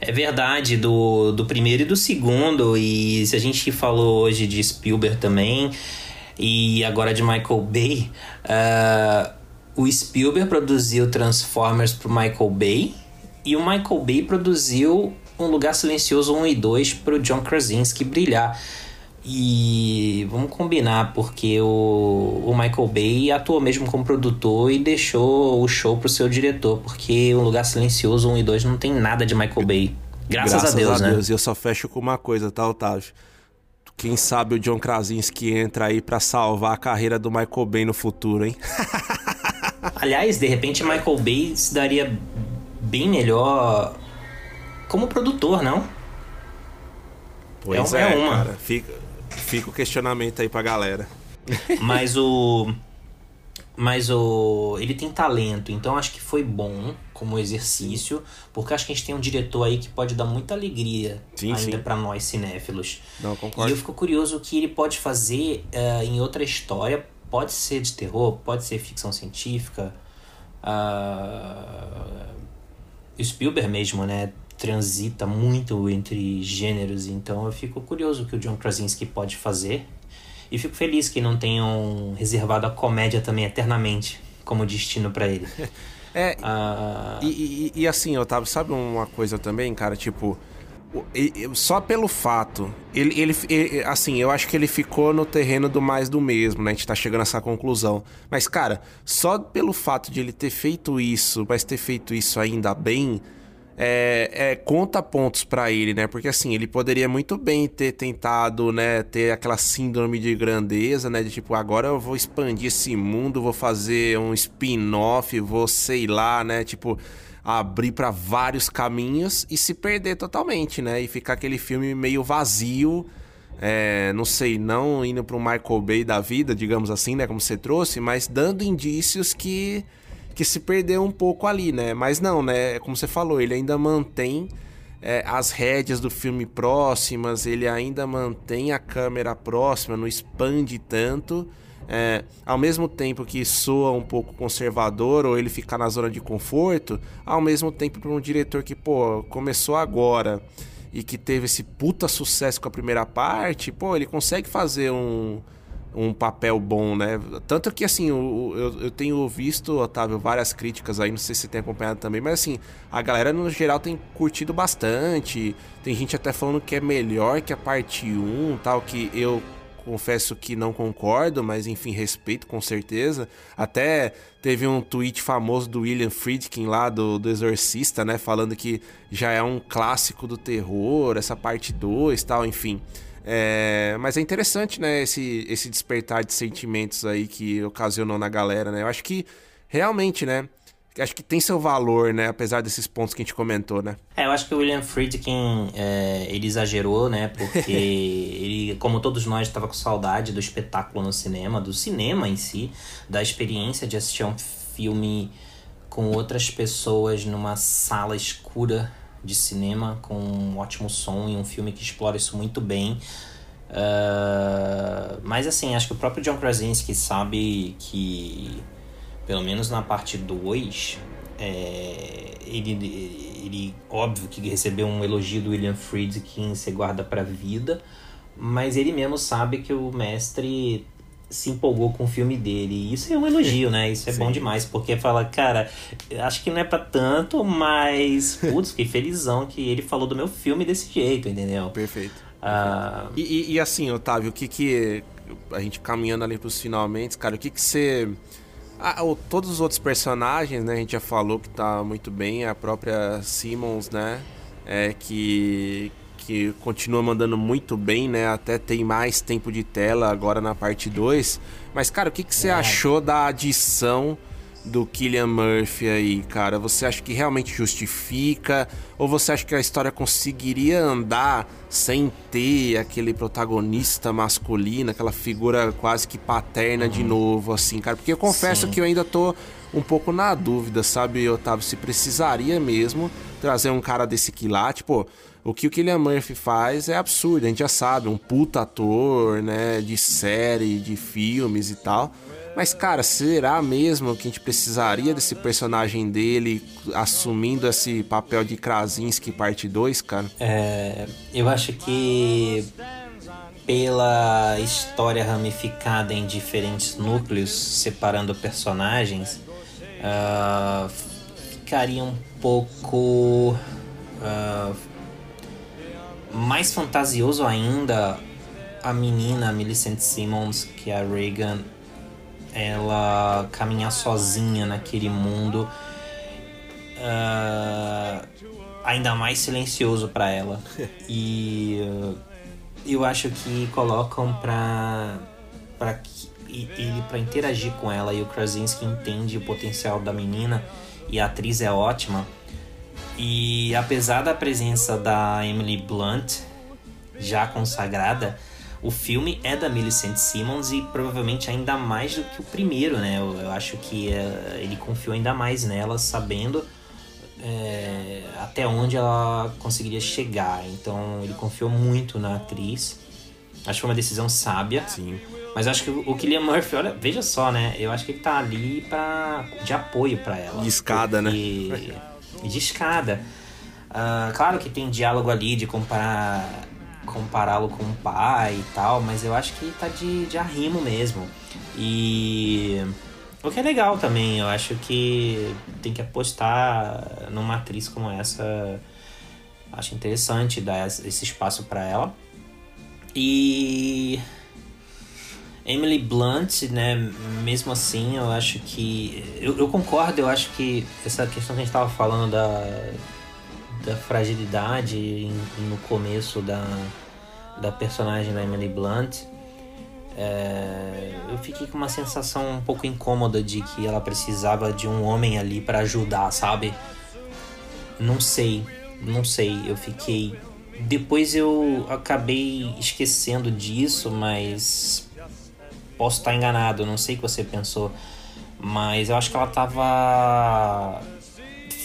É verdade, do, do primeiro e do segundo. E se a gente falou hoje de Spielberg também, e agora de Michael Bay, uh, o Spielberg produziu Transformers pro Michael Bay, e o Michael Bay produziu Um Lugar Silencioso 1 e 2 pro John Krasinski brilhar. E vamos combinar, porque o, o Michael Bay atuou mesmo como produtor e deixou o show pro seu diretor, porque Um Lugar Silencioso 1 e 2 não tem nada de Michael Bay. Graças, Graças a Deus, a né? Deus. E eu só fecho com uma coisa, tá, Otávio? Quem sabe o John Krasinski entra aí para salvar a carreira do Michael Bay no futuro, hein? [laughs] Aliás, de repente Michael Bay se daria bem melhor como produtor, não? Pois é, é, é uma. Cara. Fica, fica o questionamento aí pra galera. [laughs] [laughs] Mas o. Mas o. Ele tem talento, então acho que foi bom como exercício, porque acho que a gente tem um diretor aí que pode dar muita alegria sim, ainda para nós cinéfilos. Não, concordo. E eu fico curioso o que ele pode fazer uh, em outra história. Pode ser de terror, pode ser ficção científica. Uh, Spielberg mesmo, né? Transita muito entre gêneros, então eu fico curioso o que o John Krasinski pode fazer. E fico feliz que não tenham reservado a comédia também eternamente como destino para ele. [laughs] é. Ah... E, e, e, assim, Otávio, sabe uma coisa também, cara? Tipo, só pelo fato, ele, ele, ele, assim, eu acho que ele ficou no terreno do mais do mesmo, né? A gente tá chegando a essa conclusão. Mas, cara, só pelo fato de ele ter feito isso, mas ter feito isso ainda bem é, é, conta pontos para ele, né? Porque assim, ele poderia muito bem ter tentado, né, ter aquela síndrome de grandeza, né, de tipo, agora eu vou expandir esse mundo, vou fazer um spin-off, vou sei lá, né, tipo, abrir para vários caminhos e se perder totalmente, né? E ficar aquele filme meio vazio, é, não sei, não indo para um Michael Bay da vida, digamos assim, né, como você trouxe, mas dando indícios que que se perdeu um pouco ali, né? Mas não, né? Como você falou, ele ainda mantém é, as rédeas do filme próximas, ele ainda mantém a câmera próxima, não expande tanto. É, ao mesmo tempo que soa um pouco conservador ou ele ficar na zona de conforto, ao mesmo tempo para um diretor que, pô, começou agora e que teve esse puta sucesso com a primeira parte, pô, ele consegue fazer um, um papel bom, né? Tanto que, assim, eu, eu, eu, tenho visto, Otávio, várias críticas aí, não sei se você tem acompanhado também, mas, assim, a galera, no geral, tem curtido bastante. Tem gente até falando que é melhor que a parte 1, tal, que eu confesso que não concordo, mas, enfim, respeito com certeza. Até teve um tweet famoso do William Friedkin lá, do, do Exorcista, né? Falando que já é um clássico do terror, essa parte 2, tal, enfim... É, mas é interessante, né, esse, esse despertar de sentimentos aí que ocasionou na galera, né? Eu acho que realmente, né? Acho que tem seu valor, né? Apesar desses pontos que a gente comentou, né? É, eu acho que o William Friedkin, é, ele exagerou, né? Porque [laughs] ele, como todos nós, estava com saudade do espetáculo no cinema, do cinema em si, da experiência de assistir um filme com outras pessoas numa sala escura de cinema com um ótimo som e um filme que explora isso muito bem. Uh, mas assim, acho que o próprio John Krasinski sabe que, pelo menos na parte 2, é, ele, ele, óbvio que recebeu um elogio do William Friedkin, se guarda para vida, mas ele mesmo sabe que o mestre se empolgou com o filme dele. E isso é um elogio, né? Isso é Sim. bom demais, porque fala, cara, acho que não é para tanto, mas, putz, fiquei felizão que ele falou do meu filme desse jeito, entendeu? Perfeito. Ah... E, e, e, assim, Otávio, o que que. A gente caminhando ali pros finalmente, cara, o que que você. Ah, todos os outros personagens, né? A gente já falou que tá muito bem, a própria Simmons, né? É que, que continua mandando muito bem, né? Até tem mais tempo de tela agora na parte 2. Mas, cara, o que, que você é. achou da adição do Killian Murphy aí, cara? Você acha que realmente justifica? Ou você acha que a história conseguiria andar sem ter aquele protagonista masculino, aquela figura quase que paterna uhum. de novo, assim, cara? Porque eu confesso Sim. que eu ainda tô um pouco na dúvida, sabe, Otávio, se precisaria mesmo trazer um cara desse quilate, pô. O que o Killian Murphy faz é absurdo, a gente já sabe, um puta ator, né, de série, de filmes e tal. Mas, cara, será mesmo que a gente precisaria desse personagem dele assumindo esse papel de Krasinski parte 2, cara? É, eu acho que pela história ramificada em diferentes núcleos, separando personagens, uh, ficaria um pouco uh, mais fantasioso ainda a menina Millicent Simmons, que é a Reagan, ela caminhar sozinha naquele mundo uh, ainda mais silencioso para ela. [laughs] E uh, eu acho que colocam pra, pra ele para interagir com ela e o Krasinski entende o potencial da menina e a atriz é ótima. E apesar da presença da Emily Blunt já consagrada, o filme é da Millicent Simmons e provavelmente ainda mais do que o primeiro, né? Eu, eu acho que uh, ele confiou ainda mais nela, sabendo é, até onde ela conseguiria chegar. Então ele confiou muito na atriz. Acho que foi uma decisão sábia. Sim. Mas acho que o Killian Murphy, olha, veja só, né? Eu acho que ele tá ali pra, de apoio para ela. De escada, né? né? De escada. Uh, claro que tem diálogo ali de comparar compará-lo com o pai e tal, mas eu acho que tá de, de arrimo mesmo. E o que é legal também, eu acho que tem que apostar numa atriz como essa. Acho interessante dar esse espaço para ela. E Emily Blunt, né, mesmo assim, eu acho que. Eu, eu, concordo, eu acho que essa questão que a gente tava falando da, da fragilidade no começo da, da personagem da Emily Blunt é, eu fiquei com uma sensação um pouco incômoda de que ela precisava de um homem ali para ajudar, sabe? Não sei, não sei. Eu fiquei. Depois eu acabei esquecendo disso, mas posso estar enganado. Não sei o que você pensou, mas eu acho que ela tava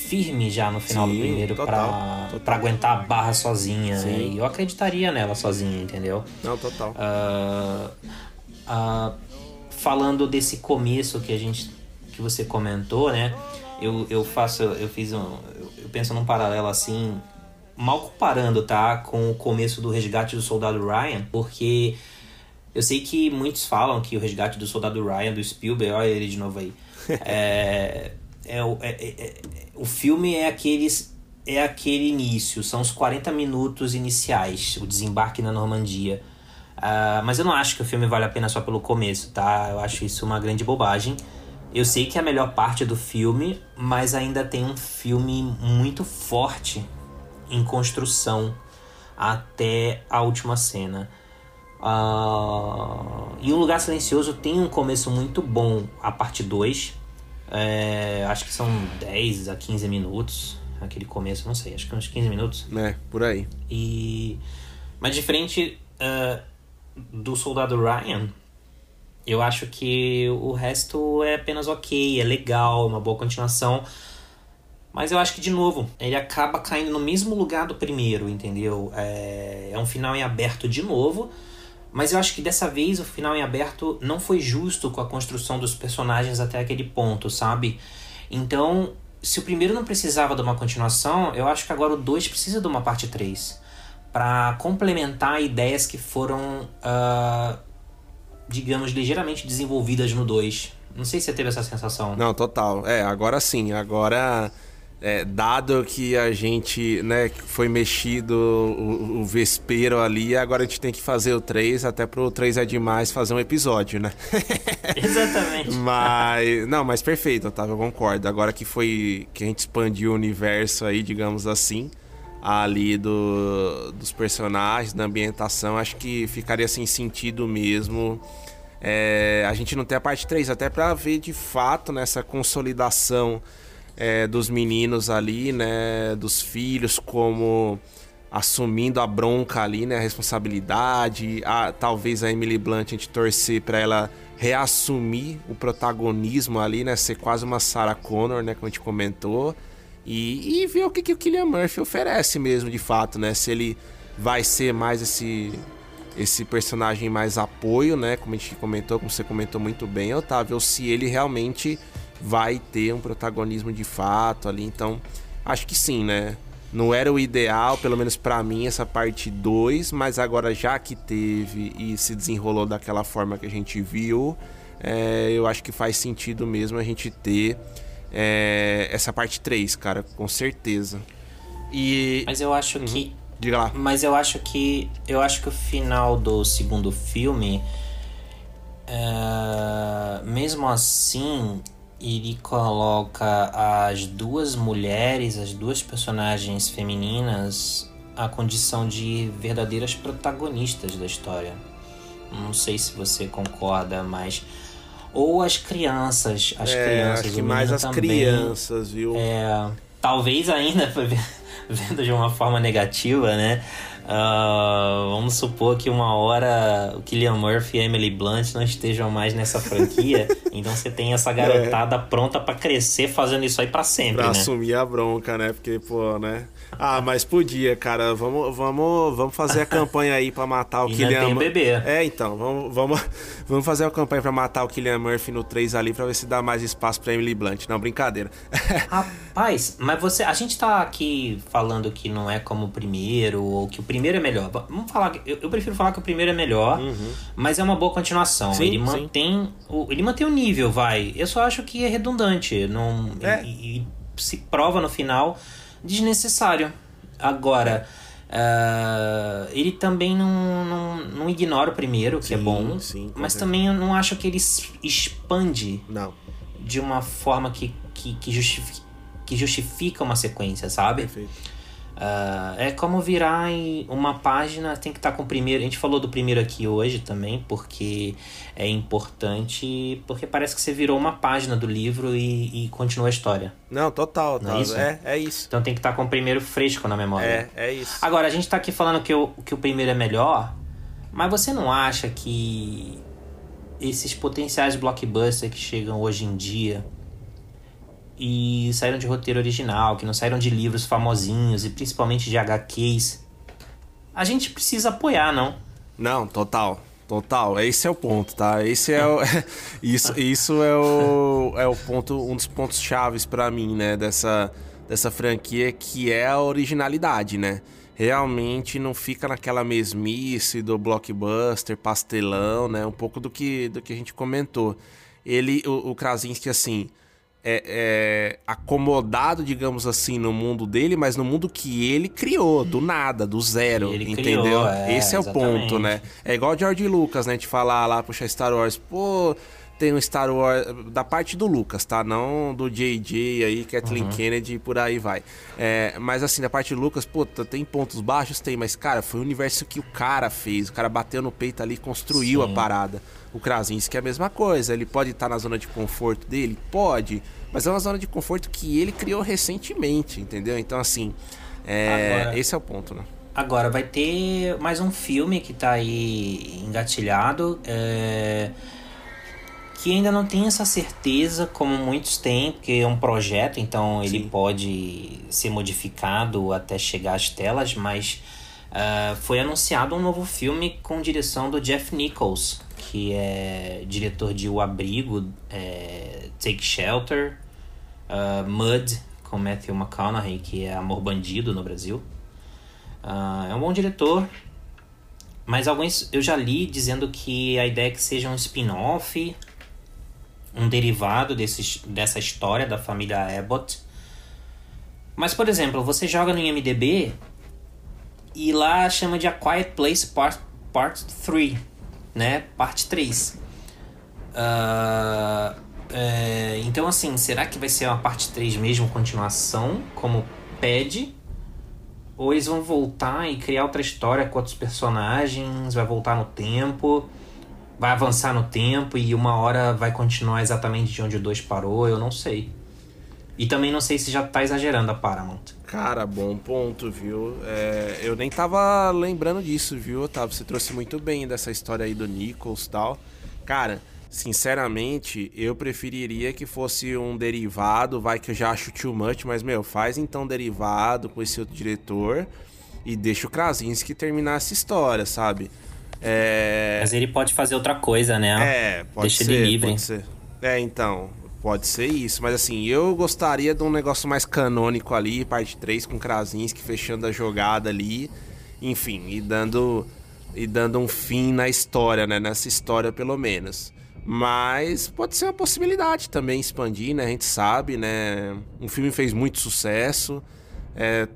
firme já no final Sim, do primeiro para aguentar a barra sozinha. Sim. E eu acreditaria nela sozinha, entendeu? Não, total. Uh, uh, falando desse começo que a gente que você comentou, né? Eu, eu faço, eu fiz um, eu penso num paralelo assim, mal comparando, tá, com o começo do Resgate do Soldado Ryan, porque eu sei que muitos falam que o Resgate do Soldado Ryan do Spielberg, olha ele de novo aí, [laughs] é, é, é, é, o filme é aqueles é aquele início, são os 40 minutos iniciais, o desembarque na Normandia. Uh, mas eu não acho que o filme vale a pena só pelo começo, tá? Eu acho isso uma grande bobagem. Eu sei que é a melhor parte do filme, mas ainda tem um filme muito forte em construção até a última cena. Uh, e O Lugar Silencioso tem um começo muito bom, a parte 2, é, acho que são 10 a 15 minutos. Aquele começo, não sei, acho que uns 15 minutos. É, por aí. E. Mas diferente uh, do Soldado Ryan, eu acho que o resto é apenas ok, é legal, uma boa continuação. Mas eu acho que, de novo, ele acaba caindo no mesmo lugar do primeiro, entendeu? É, é um final em aberto de novo mas eu acho que dessa vez o final em aberto não foi justo com a construção dos personagens até aquele ponto, sabe? Então, se o primeiro não precisava de uma continuação, eu acho que agora o 2 precisa de uma parte 3 para complementar ideias que foram, uh, digamos, ligeiramente desenvolvidas no 2. Não sei se você teve essa sensação. Não, total. É, agora sim. Agora é, dado que a gente, né, foi mexido o, o vespeiro ali, agora a gente tem que fazer o 3, até pro 3 é demais fazer um episódio, né? [laughs] Exatamente. mas, não, mas perfeito, Otávio, eu concordo. Agora que foi, que a gente expandiu o universo aí, digamos assim, ali do, dos personagens, da ambientação, acho que ficaria sem sentido mesmo. É, a gente não ter a parte 3, até para ver de fato nessa consolidação é, dos meninos ali, né? Dos filhos, como assumindo a bronca ali, né? A responsabilidade. A, talvez a Emily Blunt a gente torcer para ela reassumir o protagonismo ali, né? Ser quase uma Sarah Connor, né? Como a gente comentou. E, e ver o que, que o Killian Murphy oferece mesmo, de fato, né? Se ele vai ser mais esse esse personagem mais apoio, né? Como a gente comentou, como você comentou muito bem, Otávio, se ele realmente vai ter um protagonismo de fato ali. Então, acho que sim, né? Não era o ideal, pelo menos para mim, essa parte 2, mas agora já que teve e se desenrolou daquela forma que a gente viu, é, eu acho que faz sentido mesmo a gente ter é, essa parte 3, cara, com certeza. E. Mas eu acho uhum. que Diga lá. Mas eu acho que. Eu acho que o final do segundo filme. Uh, mesmo assim, ele coloca as duas mulheres, as duas personagens femininas, a condição de verdadeiras protagonistas da história. Não sei se você concorda, mas ou as crianças, as é, crianças, acho que mais as também, crianças, viu? É, talvez ainda [laughs] vendo de uma forma negativa, né? Uh, vamos supor que uma hora o Killian Murphy e a Emily Blunt não estejam mais nessa franquia, [laughs] então você tem essa garotada é. pronta para crescer fazendo isso aí para sempre, pra né? assumir a bronca, né? Porque, pô, né? Ah, mas podia, cara. Vamos, vamos, vamos fazer a campanha aí para matar o Killian Murphy. bebê. É, então, vamos, vamos, [laughs] vamos fazer a campanha para matar o Killian Murphy no 3 ali para ver se dá mais espaço para Emily Blunt. Não, brincadeira. [laughs] Rapaz, mas você, a gente tá aqui falando que não é como o primeiro ou que o primeiro é melhor. Vamos falar, eu, eu prefiro falar que o primeiro é melhor, uhum. mas é uma boa continuação. Sim, ele mantém o, ele mantém o nível, vai. Eu só acho que é redundante, não é. e, e se prova no final desnecessário. Agora, uh, ele também não, não, não, ignora o primeiro, que é sim, é bom, sim, mas também eu não acho que ele expande não. de uma forma que, que, que, justifica, que justifica uma sequência, sabe? Perfeito. Uh, é como virar em uma página, tem que estar tá com o primeiro. A gente falou do primeiro aqui hoje também, porque é importante, porque parece que você virou uma página do livro e, e continua a história. Não, total, Não é, isso? É, é isso. Então tem que estar tá com o primeiro fresco na memória. É, é isso. Agora, a gente está aqui falando que o, que o primeiro é melhor, mas você não acha que esses potenciais blockbusters que chegam hoje em dia e saíram de roteiro original, que não saíram de livros famosinhos e principalmente de HQs. A gente precisa apoiar, não? Não, total. Total, esse é o ponto, tá? Esse é o, [laughs] [laughs] isso, isso é o, é o ponto, um dos pontos chaves para mim, né, dessa, dessa franquia que é a originalidade, né? Realmente não fica naquela mesmice do blockbuster, pastelão, né? Um pouco do que, do que a gente comentou. Ele, o, o Krasinski, assim, é, é, acomodado, digamos assim, no mundo dele, mas no mundo que ele criou, do nada, do zero, entendeu? Criou, é, Esse é exatamente. o ponto, né? É igual o George Lucas, né? De falar lá, puxar Star Wars, pô, tem um Star Wars da parte do Lucas, tá? Não do JJ aí, Kathleen uhum. Kennedy e por aí vai. É, mas assim, da parte do Lucas, puta, tem pontos baixos? Tem, mas cara, foi o universo que o cara fez. O cara bateu no peito ali e construiu Sim. a parada. O Krasinski é a mesma coisa. Ele pode estar na zona de conforto dele? Pode. Mas é uma zona de conforto que ele criou recentemente, entendeu? Então, assim, é, agora, esse é o ponto, né? Agora, vai ter mais um filme que tá aí engatilhado. É, que ainda não tem essa certeza, como muitos têm, porque é um projeto, então ele Sim. pode ser modificado até chegar às telas, mas uh, foi anunciado um novo filme com direção do Jeff Nichols, que é diretor de O Abrigo, é, Take Shelter, uh, Mud, com Matthew McConaughey, que é Amor Bandido no Brasil. Uh, é um bom diretor, mas alguns eu já li dizendo que a ideia é que seja um spin-off, um derivado desse, dessa história da família Abbott. Mas, por exemplo, você joga no IMDB e lá chama de A Quiet Place Part, part 3 né? Parte 3. Uh, é, então, assim, será que vai ser uma parte 3 mesmo, continuação, como pede? Ou eles vão voltar e criar outra história com outros personagens? Vai voltar no tempo? Vai avançar no tempo e uma hora vai continuar exatamente de onde o 2 parou? Eu não sei. E também não sei se já tá exagerando a Paramount. Cara, bom ponto, viu? É, eu nem tava lembrando disso, viu, Otávio? Você trouxe muito bem dessa história aí do Nichols e tal. Cara, sinceramente, eu preferiria que fosse um derivado, vai que eu já acho too much, mas, meu, faz então derivado com esse outro diretor e deixa o Krasinski terminar essa história, sabe? É... Mas ele pode fazer outra coisa, né? É, pode Deixa ser. ele livre. Pode ser. É, então, pode ser isso. Mas assim, eu gostaria de um negócio mais canônico ali, parte 3 com Krasinski fechando a jogada ali. Enfim, e dando, e dando um fim na história, né? Nessa história, pelo menos. Mas pode ser uma possibilidade também expandir, né? A gente sabe, né? Um filme fez muito sucesso. É,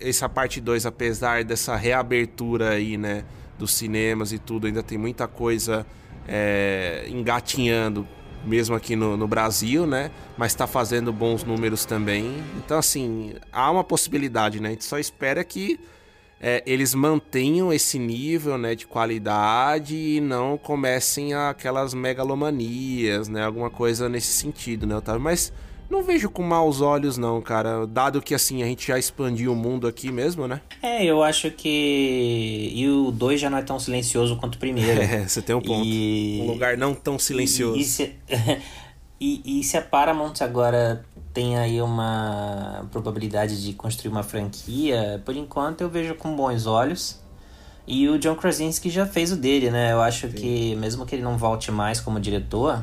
essa parte 2, apesar dessa reabertura aí, né? Dos cinemas e tudo, ainda tem muita coisa é, engatinhando, mesmo aqui no, no Brasil, né? Mas está fazendo bons números também. Então, assim, há uma possibilidade, né? A gente só espera que é, eles mantenham esse nível né, de qualidade e não comecem aquelas megalomanias, né? Alguma coisa nesse sentido, né, Otávio? Mas não vejo com maus olhos, não, cara. Dado que, assim, a gente já expandiu o mundo aqui mesmo, né? É, eu acho que. E o 2 já não é tão silencioso quanto o primeiro. [laughs] É, você tem um ponto. E- Um lugar não tão silencioso. E, e se... [laughs] e, e se a Paramount agora tem aí uma probabilidade de construir uma franquia, por enquanto eu vejo com bons olhos. E o John Krasinski já fez o dele, né? Eu acho que mesmo que ele não volte mais como diretor,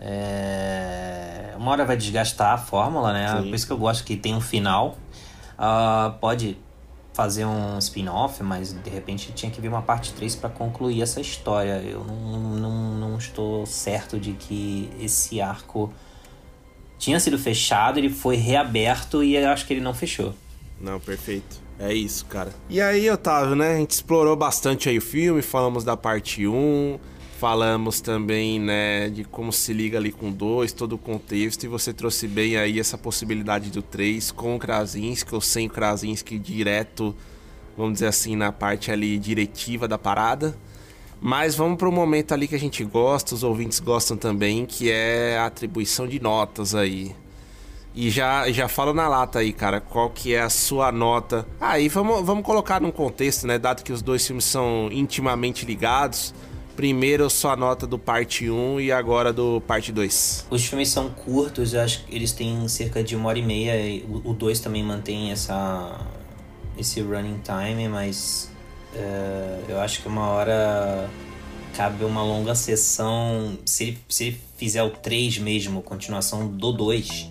é... uma hora vai desgastar a fórmula, né? Sim. Por isso que eu gosto que tem um final. Ah, pode fazer um spin-off, mas de repente tinha que vir uma parte 3 para concluir essa história. Eu não, não, não estou certo de que esse arco tinha sido fechado, ele foi reaberto e eu acho que ele não fechou. Não, perfeito. É isso, cara. E aí, Otávio, né? A gente explorou bastante aí o filme, falamos da parte 1, falamos também, né, de como se liga ali com 2, todo o contexto, e você trouxe bem aí essa possibilidade do 3 com o Krasinski ou sem o Krasinski direto, vamos dizer assim, na parte ali diretiva da parada. Mas vamos para um momento ali que a gente gosta, os ouvintes gostam também, que é a atribuição de notas aí. E já, já fala na lata aí, cara, qual que é a sua nota. Aí vamos, vamos colocar num contexto, né? Dado que os dois filmes são intimamente ligados. Primeiro sua nota do parte 1 e agora do parte 2. Os filmes são curtos, eu acho que eles têm cerca de uma hora e meia. e O 2 também mantém essa, esse running time, mas é, eu acho que uma hora cabe uma longa sessão. Se ele, se ele fizer o 3 mesmo, continuação do 2,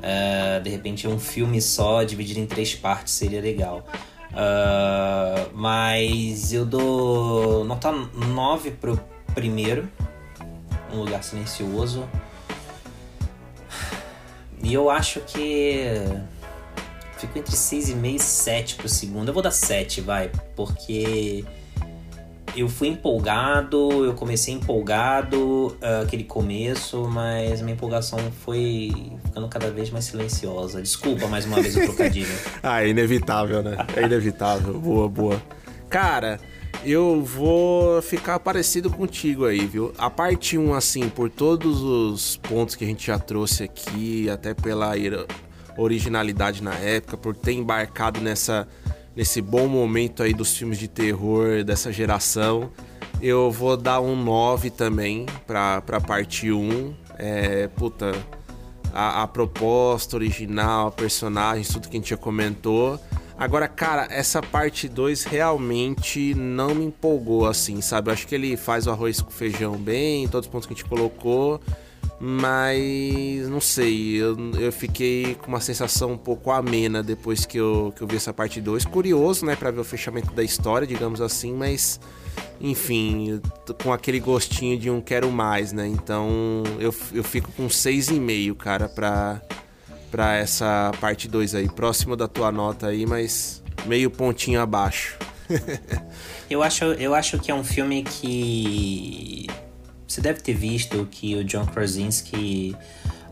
é, de repente um filme só, dividido em três partes, seria legal. Ah, mas eu dou nota 9 pro primeiro, Um Lugar Silencioso. E eu acho que fico entre 6,5 e 7 pro segundo. Eu vou dar 7, vai, porque eu fui empolgado, eu comecei empolgado ah, aquele começo, mas minha empolgação foi ficando cada vez mais silenciosa. Desculpa mais uma vez o trocadilho. [laughs] Ah, é inevitável, né? É inevitável. boa, boa. Cara, eu vou ficar parecido contigo aí, viu? A parte 1, assim, por todos os pontos que a gente já trouxe aqui, até pela originalidade na época, por ter embarcado nessa, nesse bom momento aí dos filmes de terror dessa geração, eu vou dar um 9 também pra, pra parte 1. É, puta, a, a proposta original, a personagem, tudo que a gente já comentou. Agora, cara, essa parte 2 realmente não me empolgou assim, sabe? Eu acho que ele faz o arroz com feijão bem, todos os pontos que a gente colocou, mas não sei, eu, eu fiquei com uma sensação um pouco amena depois que eu, que eu vi essa parte 2. Curioso, né, pra ver o fechamento da história, digamos assim, mas enfim, com aquele gostinho de um quero mais, né? Então eu, eu fico com 6,5, cara, pra, pra essa parte 2 aí. Próximo da tua nota aí, mas meio pontinho abaixo. [laughs] Eu acho, eu acho que é um filme que você deve ter visto que o John Krasinski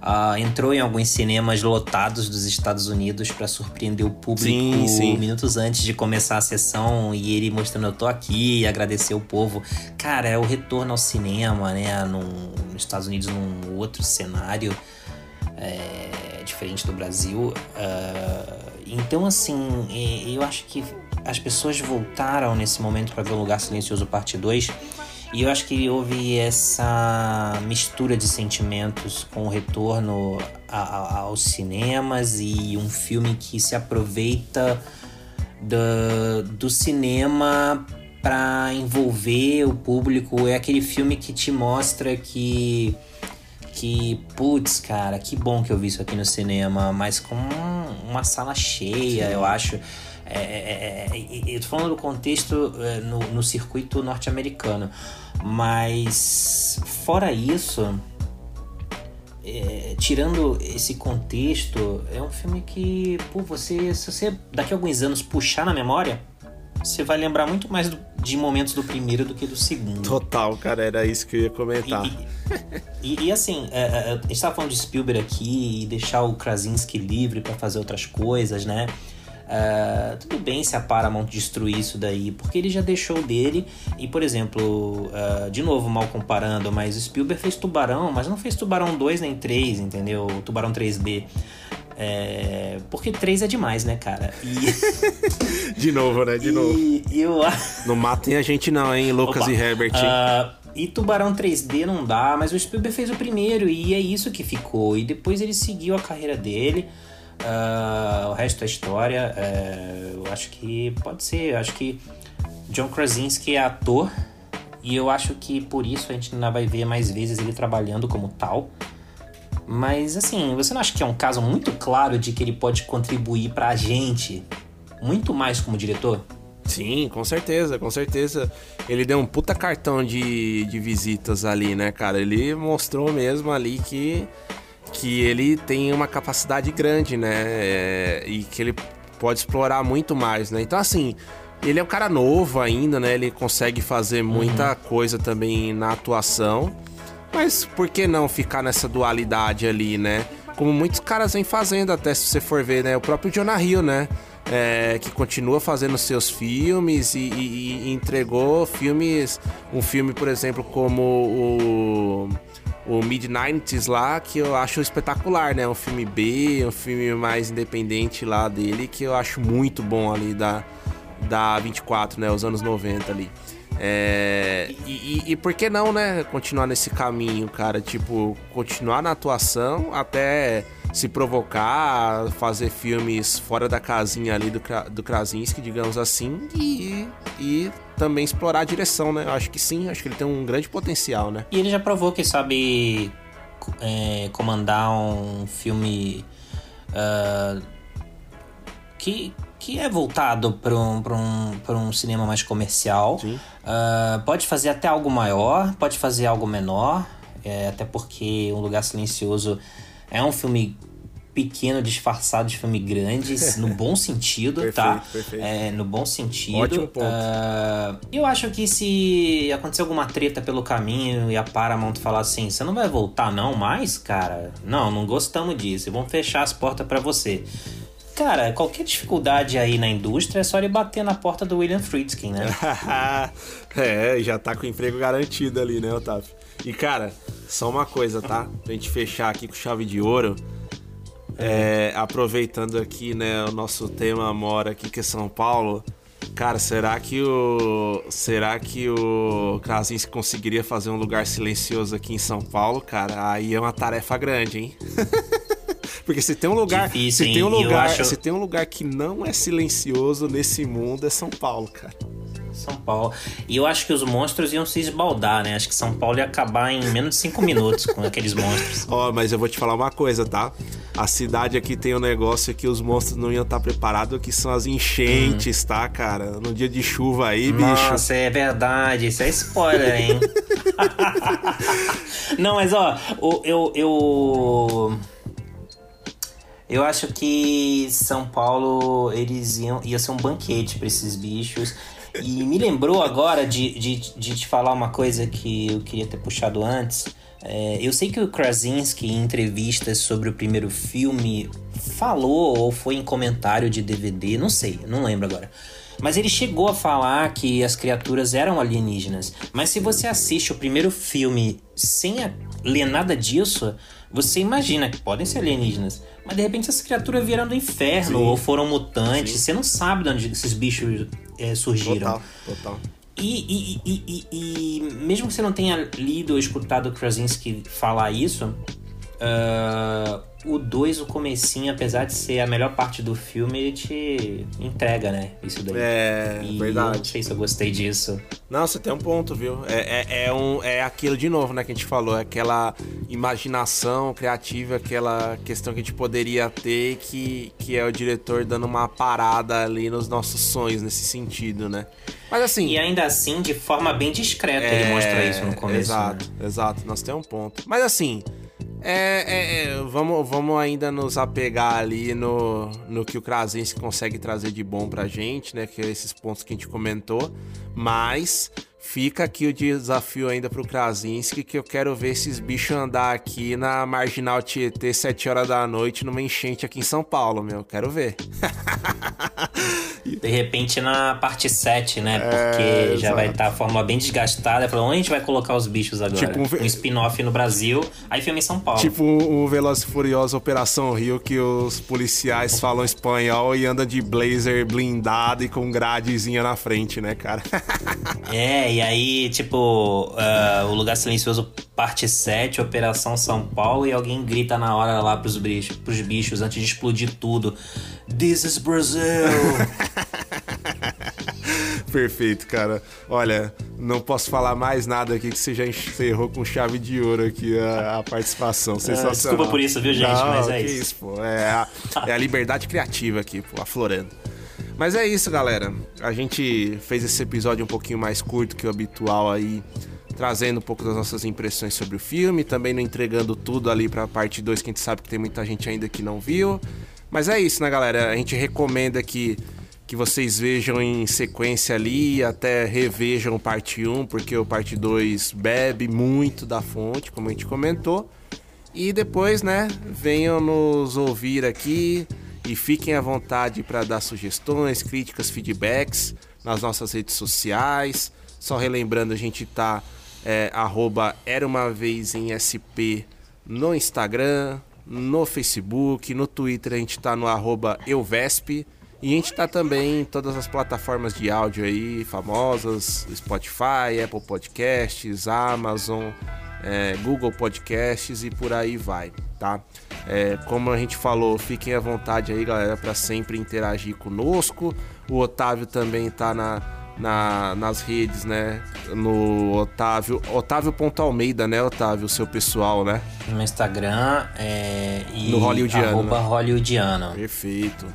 ah, entrou em alguns cinemas lotados dos Estados Unidos para surpreender o público Sim, sim. minutos antes de começar a sessão e ele mostrando eu tô aqui e agradecer o povo. Cara, é o retorno ao cinema, né? Num, nos Estados Unidos num outro cenário é, diferente do Brasil. Ah, então, assim, eu acho que as pessoas voltaram nesse momento para ver o Lugar Silencioso Parte 2. E eu acho que houve essa mistura de sentimentos com o retorno a- a- aos cinemas e um filme que se aproveita do, do cinema para envolver o público, é aquele filme que te mostra que que, putz, cara, que bom que eu vi isso aqui no cinema, mas com uma sala cheia, eu acho. É, é, é, é eu tô falando do contexto no, no circuito norte-americano, mas fora isso, é, tirando esse contexto, é um filme que, pô, você, se você daqui a alguns anos puxar na memória, você vai lembrar muito mais do, de momentos do primeiro do que do segundo. Total, cara, era isso que eu ia comentar. E, e, e assim, é, é, a gente estava falando de Spielberg aqui e deixar o Krasinski livre para fazer outras coisas, né? Uh, tudo bem se a Paramount destruir isso daí, porque ele já deixou dele. E, por exemplo, uh, de novo, mal comparando, mas o Spielberg fez Tubarão, mas não fez Tubarão 2 nem 3, entendeu? Tubarão 3D. É, porque 3 é demais, né, cara? E... [laughs] de novo, né? De e, novo. Eu... Não matem a gente, não, hein, Lucas Opa. e Herbert. Uh, e Tubarão 3D não dá, mas o Spielberg fez o primeiro e é isso que ficou. E depois ele seguiu a carreira dele. Uh, o resto é história. Uh, eu acho que pode ser. Eu acho que John Krasinski é ator. E eu acho que por isso a gente ainda vai ver mais vezes ele trabalhando como tal. Mas assim, você não acha que é um caso muito claro de que ele pode contribuir pra gente muito mais como diretor? Sim, com certeza, com certeza. Ele deu um puta cartão de, de visitas ali, né, cara? Ele mostrou mesmo ali que, que ele tem uma capacidade grande, né? É, e que ele pode explorar muito mais, né? Então, assim, ele é um cara novo ainda, né? Ele consegue fazer muita uhum. coisa também na atuação. Mas por que não ficar nessa dualidade ali, né? Como muitos caras vêm fazendo, até se você for ver, né? O próprio Jonah Hill, né? é, que continua fazendo seus filmes e, e, e, entregou filmes, um filme, por exemplo, como o, o Mid-90s lá, que eu acho espetacular, né? Um filme B, um filme mais independente lá dele, que eu acho muito bom ali da, da 24, né? Os anos 90 ali. É, e, e, e, por que não, né? Continuar nesse caminho, cara? Tipo, continuar na atuação até se provocar, fazer filmes fora da casinha ali do, do Krasinski, digamos assim, e, e também explorar a direção, né? Eu acho que sim, acho que ele tem um grande potencial, né? E ele já provou que sabe é, comandar um filme uh, que, que é voltado para um, um, um cinema mais comercial. Uh, pode fazer até algo maior, pode fazer algo menor, é, até porque Um Lugar Silencioso é um filme pequeno disfarçado de filme grande, [laughs] no bom sentido, perfeito, tá? Perfeito. É, no bom sentido. Ótimo ponto. Uh, eu acho que se acontecer alguma treta pelo caminho e a Paramount falar assim, você não vai voltar não mais, cara? Não, não gostamos disso, vamos fechar as portas para você. Cara, qualquer dificuldade aí na indústria é só ele bater na porta do William Friedkin, né? [laughs] é, já tá com o emprego garantido ali, né, Otávio? E cara, só uma coisa, tá? Pra gente fechar aqui com chave de ouro. É, aproveitando aqui, né, o nosso tema mora aqui que é São Paulo. Cara, será que o será que o Krasinski conseguiria fazer um lugar silencioso aqui em São Paulo, cara? Aí é uma tarefa grande, hein? [laughs] Porque se tem um lugar, Difícil, se tem um lugar, acho... se tem um lugar que não é silencioso nesse mundo é São Paulo, cara. São Paulo. E eu acho que os monstros iam se esbaldar, né? Acho que São Paulo ia acabar em menos de cinco minutos com aqueles monstros. [laughs] Ó, oh, mas eu vou te falar uma coisa, tá? A cidade aqui tem um negócio que os monstros não iam estar preparados, que são as enchentes, hum. tá, cara? No dia de chuva aí, Nossa, bicho. Nossa, é verdade. Isso é spoiler, hein? [laughs] não, mas ó, eu... eu... Eu acho que São Paulo, eles iam ia ser um banquete para esses bichos. E me lembrou agora de, de, de te falar uma coisa que eu queria ter puxado antes. É, eu sei que o Krasinski, em entrevistas sobre o primeiro filme, falou ou foi em comentário de DVD, não sei, não lembro agora. Mas ele chegou a falar que as criaturas eram alienígenas. Mas se você assiste o primeiro filme sem ler nada disso, você imagina que podem ser alienígenas. Mas de repente essas criaturas vieram do inferno Sim. ou foram mutantes. Sim. Você não sabe de onde esses bichos é, surgiram. Total, total. E, e, e, e, mesmo que você não tenha lido ou escutado Krasinski falar isso, uh, o 2, o comecinho, apesar de ser a melhor parte do filme, ele te entrega, né? Isso daí. É, e verdade. Eu não sei se eu gostei disso. Não, você tem um ponto, viu? É, é, é, um, é aquilo de novo, né, que a gente falou. É aquela imaginação criativa, aquela questão que a gente poderia ter que, que é o diretor dando uma parada ali nos nossos sonhos nesse sentido, né? Mas assim. E ainda assim, de forma bem discreta, é, ele mostra isso no começo. Exato, né? exato. Nós temos um ponto. Mas assim. É, é, é, vamos, vamos ainda nos apegar ali no, no que o Krasinski consegue trazer de bom pra gente, né? Que é esses pontos que a gente comentou. Mas fica aqui o desafio ainda pro Krasinski, que eu quero ver esses bichos andar aqui na Marginal Tietê, 7 horas da noite, numa enchente aqui em São Paulo, meu. Quero ver. De repente na parte 7, né? É, Porque já exato. vai estar a forma bem desgastada. Falou, onde a gente vai colocar os bichos agora? Tipo um um spin-off no Brasil, aí filme em São Paulo. Tipo o Velozes e Furiosos Operação Rio, que os policiais falam espanhol e andam de blazer blindado e com gradezinha na frente, né, cara? É, e aí, tipo, ah, o Lugar Silencioso, parte 7, Operação São Paulo, e alguém grita na hora lá pros bichos, pros bichos antes de explodir tudo. This is Brazil! [laughs] Perfeito, cara. Olha, não posso falar mais nada aqui que você já encerrou com chave de ouro aqui a, a participação. Sensacional. Ah, desculpa por isso, viu, gente? Não, Mas é isso. pô. É a, é a liberdade criativa aqui, pô, aflorando. Mas é isso, galera. A gente fez esse episódio um pouquinho mais curto que o habitual aí, trazendo um pouco das nossas impressões sobre o filme, também não entregando tudo ali pra parte 2, que a gente sabe que tem muita gente ainda que não viu. Mas é isso, né, galera? A gente recomenda que, que vocês vejam em sequência ali até revejam parte 1, porque o parte 2 bebe muito da fonte, como a gente comentou. E depois, né, venham nos ouvir aqui e fiquem à vontade para dar sugestões, críticas, feedbacks nas nossas redes sociais. Só relembrando, a gente tá é, arroba Era Uma Vez em SP no Instagram, no Facebook, no Twitter a gente tá no arroba EuVesp. E a gente tá também em todas as plataformas de áudio aí, famosas, Spotify, Apple Podcasts, Amazon, é, Google Podcasts e por aí vai, tá? É, como a gente falou, fiquem à vontade aí, galera, para sempre interagir conosco. O Otávio também tá na, na- nas redes, né? No Otávio, Otávio.almeida, né, Otávio, o seu pessoal, né? No Instagram é, e No Hollywoodiano, arroba né? Hollywoodiano. Perfeito.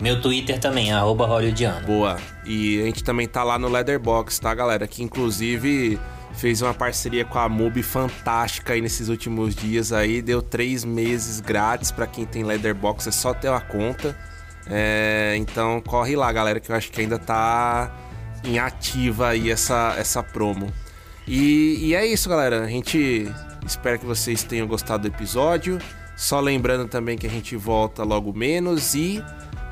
Meu Twitter também, arroba Hollywoodiano. Boa. E a gente também tá lá no Leatherbox, tá, galera? Que inclusive fez uma parceria com a MUBI fantástica aí nesses últimos dias aí. Deu três meses grátis pra quem tem Leatherbox, é só ter uma conta. É, então corre lá, galera, que eu acho que ainda tá em ativa aí essa, essa promo. E, e é isso, galera. A gente espera que vocês tenham gostado do episódio. Só lembrando também que a gente volta logo menos e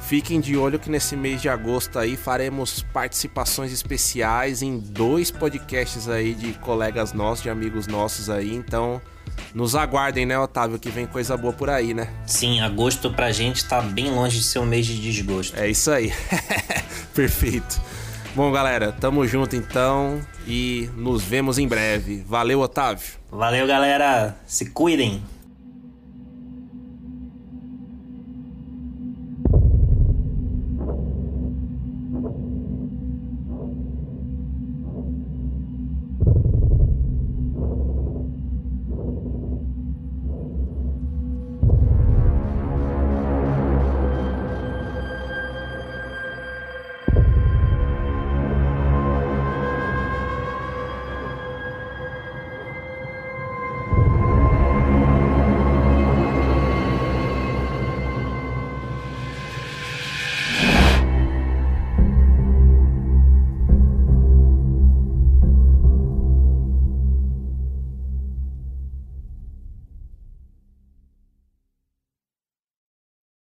fiquem de olho que nesse mês de agosto aí faremos participações especiais em dois podcasts aí de colegas nossos, de amigos nossos aí. Então, nos aguardem, né, Otávio, que vem coisa boa por aí, né? Sim, agosto pra gente tá bem longe de ser um mês de desgosto. É isso aí. [laughs] Perfeito. Bom, galera, tamo junto então e nos vemos em breve. Valeu, Otávio. Valeu, galera. Se cuidem.